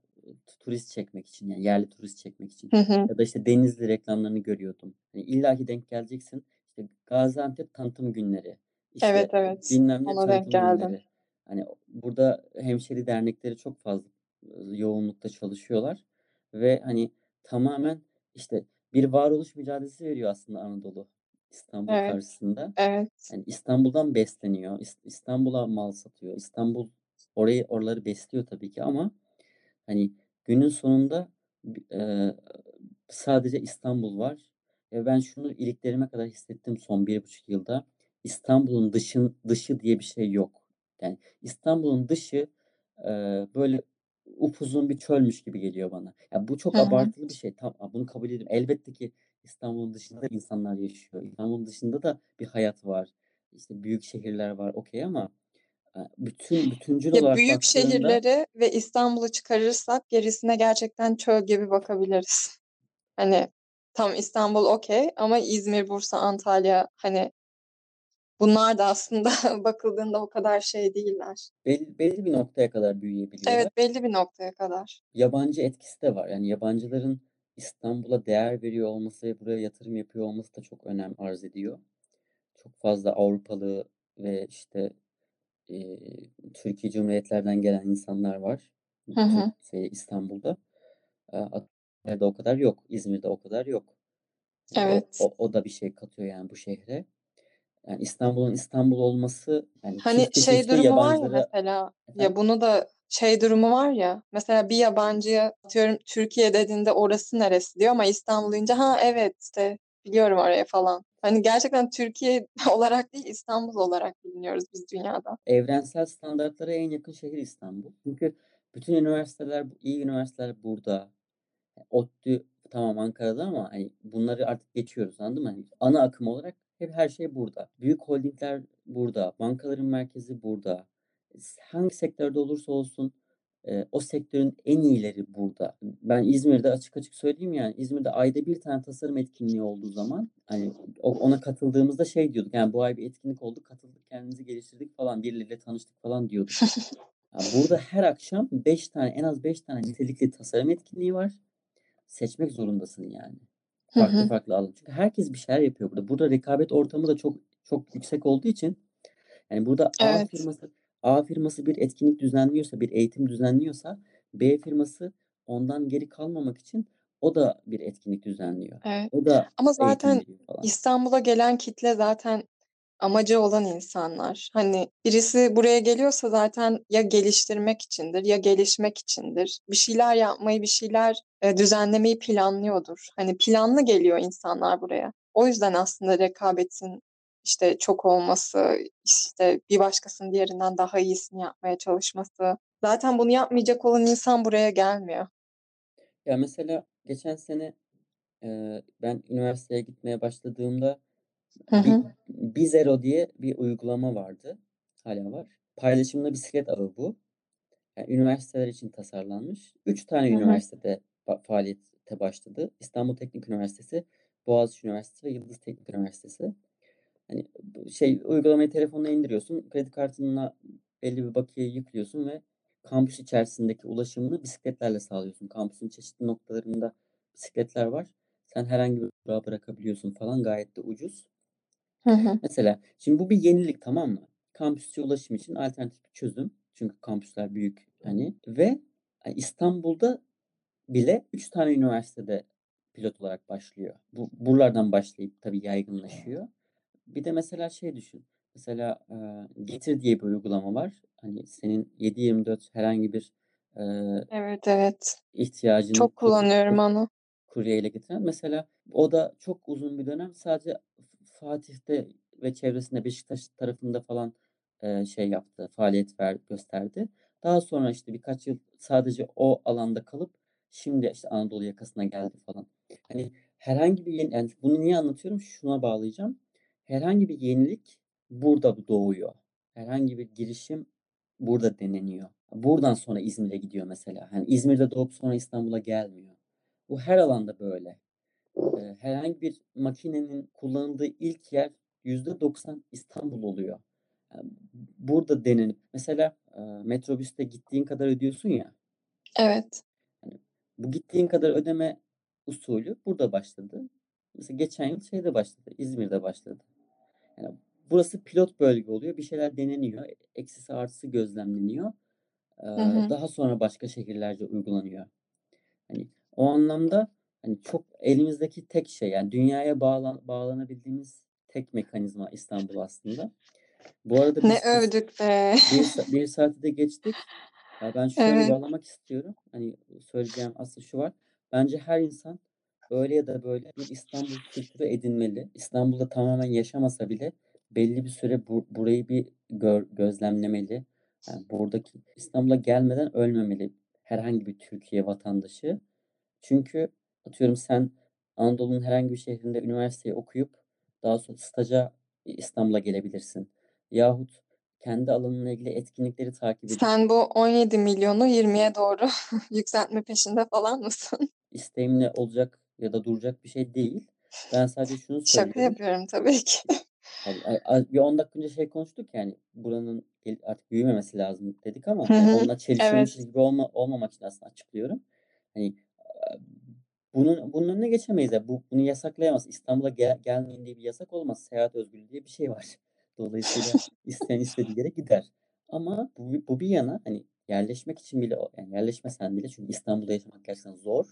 turist çekmek için yani yerli turist çekmek için. Hı hı. Ya da işte Denizli reklamlarını görüyordum. Hani illaki denk geleceksin. İşte Gaziantep tanıtım günleri. İşte Evet evet bilmem ne ona denk tanıtım geldim. günleri. Hani burada hemşeri dernekleri çok fazla yoğunlukta çalışıyorlar ve hani tamamen işte bir varoluş mücadelesi veriyor aslında Anadolu İstanbul Evet karşısında. evet. Yani İstanbul'dan besleniyor. İs- İstanbul'a mal satıyor. İstanbul orayı oraları besliyor tabii ki ama hani günün sonunda e, sadece İstanbul var. Ve ben şunu iliklerime kadar hissettim son bir buçuk yılda. İstanbul'un dışın dışı diye bir şey yok. Yani İstanbul'un dışı e, böyle upuzun bir çölmüş gibi geliyor bana. Ya bu çok Hı hı. abartılı bir şey. Tamam, bunu kabul ediyorum. Elbette ki İstanbul'un dışında da insanlar yaşıyor. İstanbul'un dışında da bir hayat var. İşte büyük şehirler var, okey ama e, bütün bütüncül olarak büyük baktığında şehirleri ve İstanbul'u çıkarırsak gerisine gerçekten çöl gibi bakabiliriz. *laughs* Hani tam İstanbul okey ama İzmir, Bursa, Antalya hani bunlar da aslında *laughs* bakıldığında o kadar şey değiller. belli, belli bir noktaya kadar büyüyebiliyorlar. Evet belli bir noktaya kadar. Yabancı etkisi de var. Yani yabancıların İstanbul'a değer veriyor olması ve buraya yatırım yapıyor olması da çok önem arz ediyor. Çok fazla Avrupalı ve işte e, Türkiye Cumhuriyetlerden gelen insanlar var. Hı hı. Şey, İstanbul'da. Antalya'da o kadar yok. İzmir'de o kadar yok. Yani o, Evet. o, o da bir şey katıyor yani bu şehre. Yani İstanbul'un İstanbul olması yani Hani şey durumu var ya yabancılara mesela ya efendim bunu da şey durumu var ya mesela bir yabancıya atıyorum Türkiye dediğinde orası neresi diyor ama İstanbul deyince ha evet işte biliyorum oraya falan. Hani gerçekten Türkiye *laughs* olarak değil İstanbul olarak biliniyoruz biz dünyada. evrensel standartlara en yakın şehir İstanbul. Çünkü bütün üniversiteler, iyi üniversiteler burada. ODTÜ tamam Ankara'da ama hani bunları artık geçiyoruz anladın mı? Hani ana akım olarak hep her şey burada. Büyük holdingler burada. Bankaların merkezi burada. Hangi sektörde olursa olsun e, o sektörün en iyileri burada. Ben İzmir'de açık açık söyleyeyim yani İzmir'de ayda bir tane tasarım etkinliği olduğu zaman hani ona katıldığımızda şey diyorduk yani bu ay bir etkinlik oldu katıldık kendimizi geliştirdik falan birileriyle tanıştık falan diyorduk. Ya burada her akşam 5 tane en az 5 tane nitelikli tasarım etkinliği var. Seçmek zorundasın yani. Hı Farklı hı. farklı alan. Çünkü herkes bir şeyler yapıyor burada. Burada rekabet ortamı da çok çok yüksek olduğu için yani burada A Evet. firması A firması bir etkinlik düzenliyorsa, bir eğitim düzenliyorsa B firması ondan geri kalmamak için o da bir etkinlik düzenliyor. Evet. O da Ama zaten. İstanbul'a gelen kitle zaten amacı olan insanlar. Hani birisi buraya geliyorsa zaten ya geliştirmek içindir ya gelişmek içindir. Bir şeyler yapmayı, bir şeyler e, düzenlemeyi planlıyordur. Hani planlı geliyor insanlar buraya. O yüzden aslında rekabetin işte çok olması, işte bir başkasının diğerinden daha iyisini yapmaya çalışması. Zaten bunu yapmayacak olan insan buraya gelmiyor. Ya mesela geçen sene e, ben üniversiteye gitmeye başladığımda. Bizero diye bir uygulama vardı. Hala var. Paylaşımlı bisiklet ağı bu. Yani üniversiteler için tasarlanmış. Üç tane üniversitede fa- faaliyete başladı. İstanbul Teknik Üniversitesi, Boğaziçi Üniversitesi ve Yıldız Teknik Üniversitesi. Hani şey uygulamayı telefonuna indiriyorsun. Kredi kartına belli bir bakiye yüklüyorsun ve kampüs içerisindeki ulaşımını bisikletlerle sağlıyorsun. Kampüsün çeşitli noktalarında bisikletler var. Sen herhangi bir durağa bırakabiliyorsun falan. Gayet de ucuz. Hı hı. Mesela şimdi bu bir yenilik tamam mı? Kampüsçe ulaşım için alternatif bir çözüm. Çünkü kampüsler büyük hani ve yani İstanbul'da bile 3 tane üniversitede pilot olarak başlıyor. Bu buralardan başlayıp tabii yaygınlaşıyor. Bir de mesela şey düşün. Mesela e, Getir diye bir uygulama var. Hani senin 7/24 herhangi bir e, Evet evet. ihtiyacını Çok kullanıyorum kur, onu. kuryeyle getiren. Mesela o da çok uzun bir dönem sadece Fatih'te ve çevresinde Beşiktaş tarafında falan e, şey yaptı, faaliyet ver, gösterdi. Daha sonra işte birkaç yıl sadece o alanda kalıp şimdi işte Anadolu yakasına geldi falan. Hani herhangi bir yeni, yani bunu niye anlatıyorum? Şuna bağlayacağım. Herhangi bir yenilik burada doğuyor. Herhangi bir girişim burada deneniyor. Buradan sonra İzmir'e gidiyor mesela. Hani İzmir'de doğup sonra İstanbul'a gelmiyor. Bu her alanda böyle. Herhangi bir makinenin kullanıldığı ilk yer %90 İstanbul oluyor. Yani burada denenip mesela metrobüste gittiğin kadar ödüyorsun ya. Evet. Hani bu gittiğin kadar ödeme usulü burada başladı. Mesela geçen yıl şeyde başladı. İzmir'de başladı. Yani burası pilot bölge oluyor. Bir şeyler deneniyor. Eksisi artısı gözlemleniyor. Ee, Hı hı. daha sonra başka şehirlerce uygulanıyor. Hani o anlamda hani çok elimizdeki tek şey yani dünyaya bağlan bağlanabildiğimiz tek mekanizma İstanbul aslında. Bu arada Ne biz, övdük be. bir, bir saati de geçtik. Ya ben şöyle Evet. bağlamak istiyorum. Hani söyleyeceğim aslında şu var. Bence her insan öyle ya da böyle bir İstanbul kültürü edinmeli. İstanbul'da tamamen yaşamasa bile belli bir süre bu, burayı bir gör, gözlemlemeli. Yani buradaki İstanbul'a gelmeden ölmemeli herhangi bir Türkiye vatandaşı. Çünkü atıyorum sen Anadolu'nun herhangi bir şehrinde üniversiteyi okuyup daha sonra staja İstanbul'a gelebilirsin. Yahut kendi alanınla ilgili etkinlikleri takip edip Sen bu 17 milyonu 20'ye doğru *laughs* yükseltme peşinde falan mısın? isteğimle olacak ya da duracak bir şey değil. Ben sadece şunu Şaka söylüyorum. yapıyorum tabii ki. Yani bir 10 dakika önce şey konuştuk yani buranın artık büyümemesi lazım dedik ama Hı yani onunla çelişiyormuş Evet. gibi olma, olmamak için aslında açıklıyorum. Hani bunun bunun önüne geçemeyiz. ya. Bu, bunu yasaklayamaz. İstanbul'a gel, gelmeyin diye bir yasak olmaz. Seyahat özgürlüğü diye bir şey var. *laughs* Dolayısıyla isteyen istediği yere gider. Ama bu, bu bir yana hani yerleşmek için bile yani yerleşmesen bile çünkü İstanbul'da yaşamak gerçekten zor.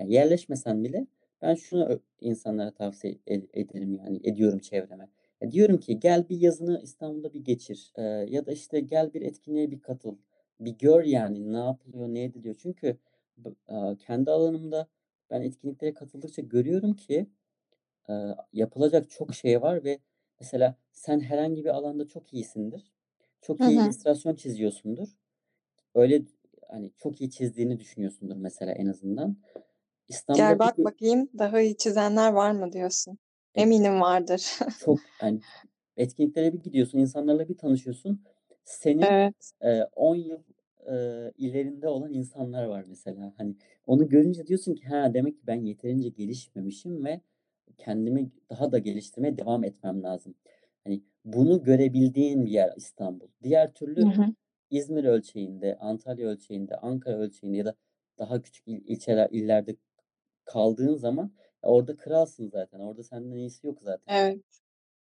Yani yerleşmesen bile ben şunu insanlara tavsiye ed- ederim yani ediyorum çevreme. Ya diyorum ki gel bir yazını İstanbul'da bir geçir. Ee, ya da işte gel bir etkinliğe bir katıl. Bir gör yani ne yapılıyor, ne ediliyor. Çünkü kendi alanımda ben etkinliklere katıldıkça görüyorum ki e, yapılacak çok şey var ve mesela sen herhangi bir alanda çok iyisindir. Çok iyi illüstrasyon çiziyorsundur. Öyle hani çok iyi çizdiğini düşünüyorsundur mesela en azından. Gel İstanbul'a bir bak bakayım daha iyi çizenler var mı diyorsun. e, Eminim vardır. çok *laughs* yani etkinliklere bir gidiyorsun, insanlarla bir tanışıyorsun. Senin Evet. e, 10 yıl e, ilerinde olan insanlar var mesela. Hani onu görünce diyorsun ki ha demek ki ben yeterince gelişmemişim ve kendimi daha da geliştirmeye devam etmem lazım. Hani bunu görebildiğin bir yer İstanbul. Diğer Hı türlü hı. İzmir ölçeğinde, Antalya ölçeğinde, Ankara ölçeğinde ya da daha küçük il, ilçeler, illerde kaldığın zaman orada kralsın zaten. Orada senden iyisi yok zaten. Evet.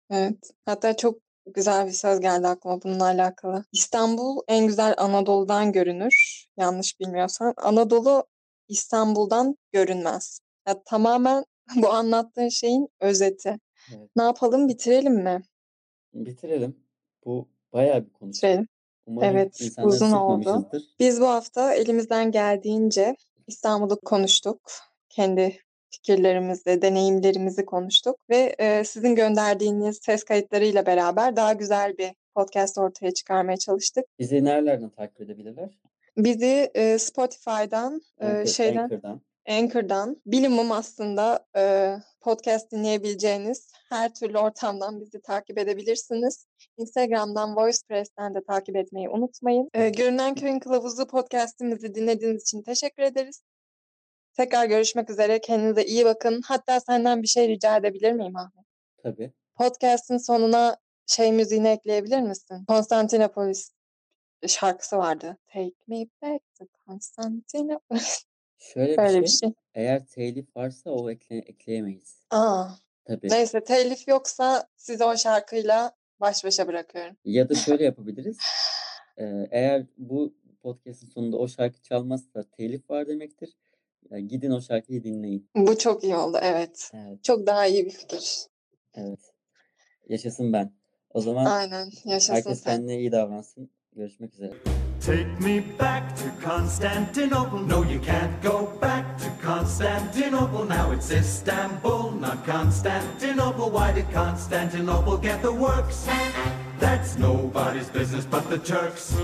Evet. Hatta çok güzel bir söz geldi aklıma bununla alakalı. İstanbul en güzel Anadolu'dan görünür. Yanlış bilmiyorsam. Anadolu İstanbul'dan görünmez. Ya tamamen *laughs* bu anlattığın şeyin özeti. Evet. Ne yapalım bitirelim mi? Bitirelim. Bu bayağı bir konuşma. Bitirelim. Umarım Evet, uzun oldu. Biz bu hafta elimizden geldiğince İstanbul'u konuştuk. Kendi fikirlerimizi, deneyimlerimizi konuştuk ve e, sizin gönderdiğiniz ses kayıtlarıyla beraber daha güzel bir podcast ortaya çıkarmaya çalıştık. Bizi nerelerden takip edebilirler? Bizi e, Spotify'dan, e, Anchor, şeyden, Anchor'dan. Anchor'dan, bilimum aslında e, podcast dinleyebileceğiniz her türlü ortamdan bizi takip edebilirsiniz. Instagram'dan, VoicePress'ten de takip etmeyi unutmayın. E, Görünen Köyün Kılavuzu podcast'imizi dinlediğiniz için teşekkür ederiz. Tekrar görüşmek üzere. Kendinize iyi bakın. Hatta senden bir şey rica edebilir miyim Ahmet? Tabii. Podcast'in sonuna şey müziğini ekleyebilir misin? Konstantinopolis şarkısı vardı. Take me back to Constantinopolis. Şöyle bir şey. bir şey. Eğer telif varsa o ekle, ekleyemeyiz. Aa, Tabii. neyse telif yoksa sizi o şarkıyla baş başa bırakıyorum. Ya da şöyle yapabiliriz. Ee, eğer bu podcast'ın sonunda o şarkı çalmazsa telif var demektir. Ya gidin o şarkıyı dinleyin. Bu çok iyi oldu. Evet. Evet, Çok daha iyi bir fikir. evet. Yaşasın ben. O zaman Aynen. Yaşasın herkes sen. kendine iyi davransın. Görüşmek üzere. Take me back to Constantinople. No, you can't go back to Constantinople. Now it's Istanbul, not Constantinople. Why did Constantinople get the works? That's nobody's business but the Turks.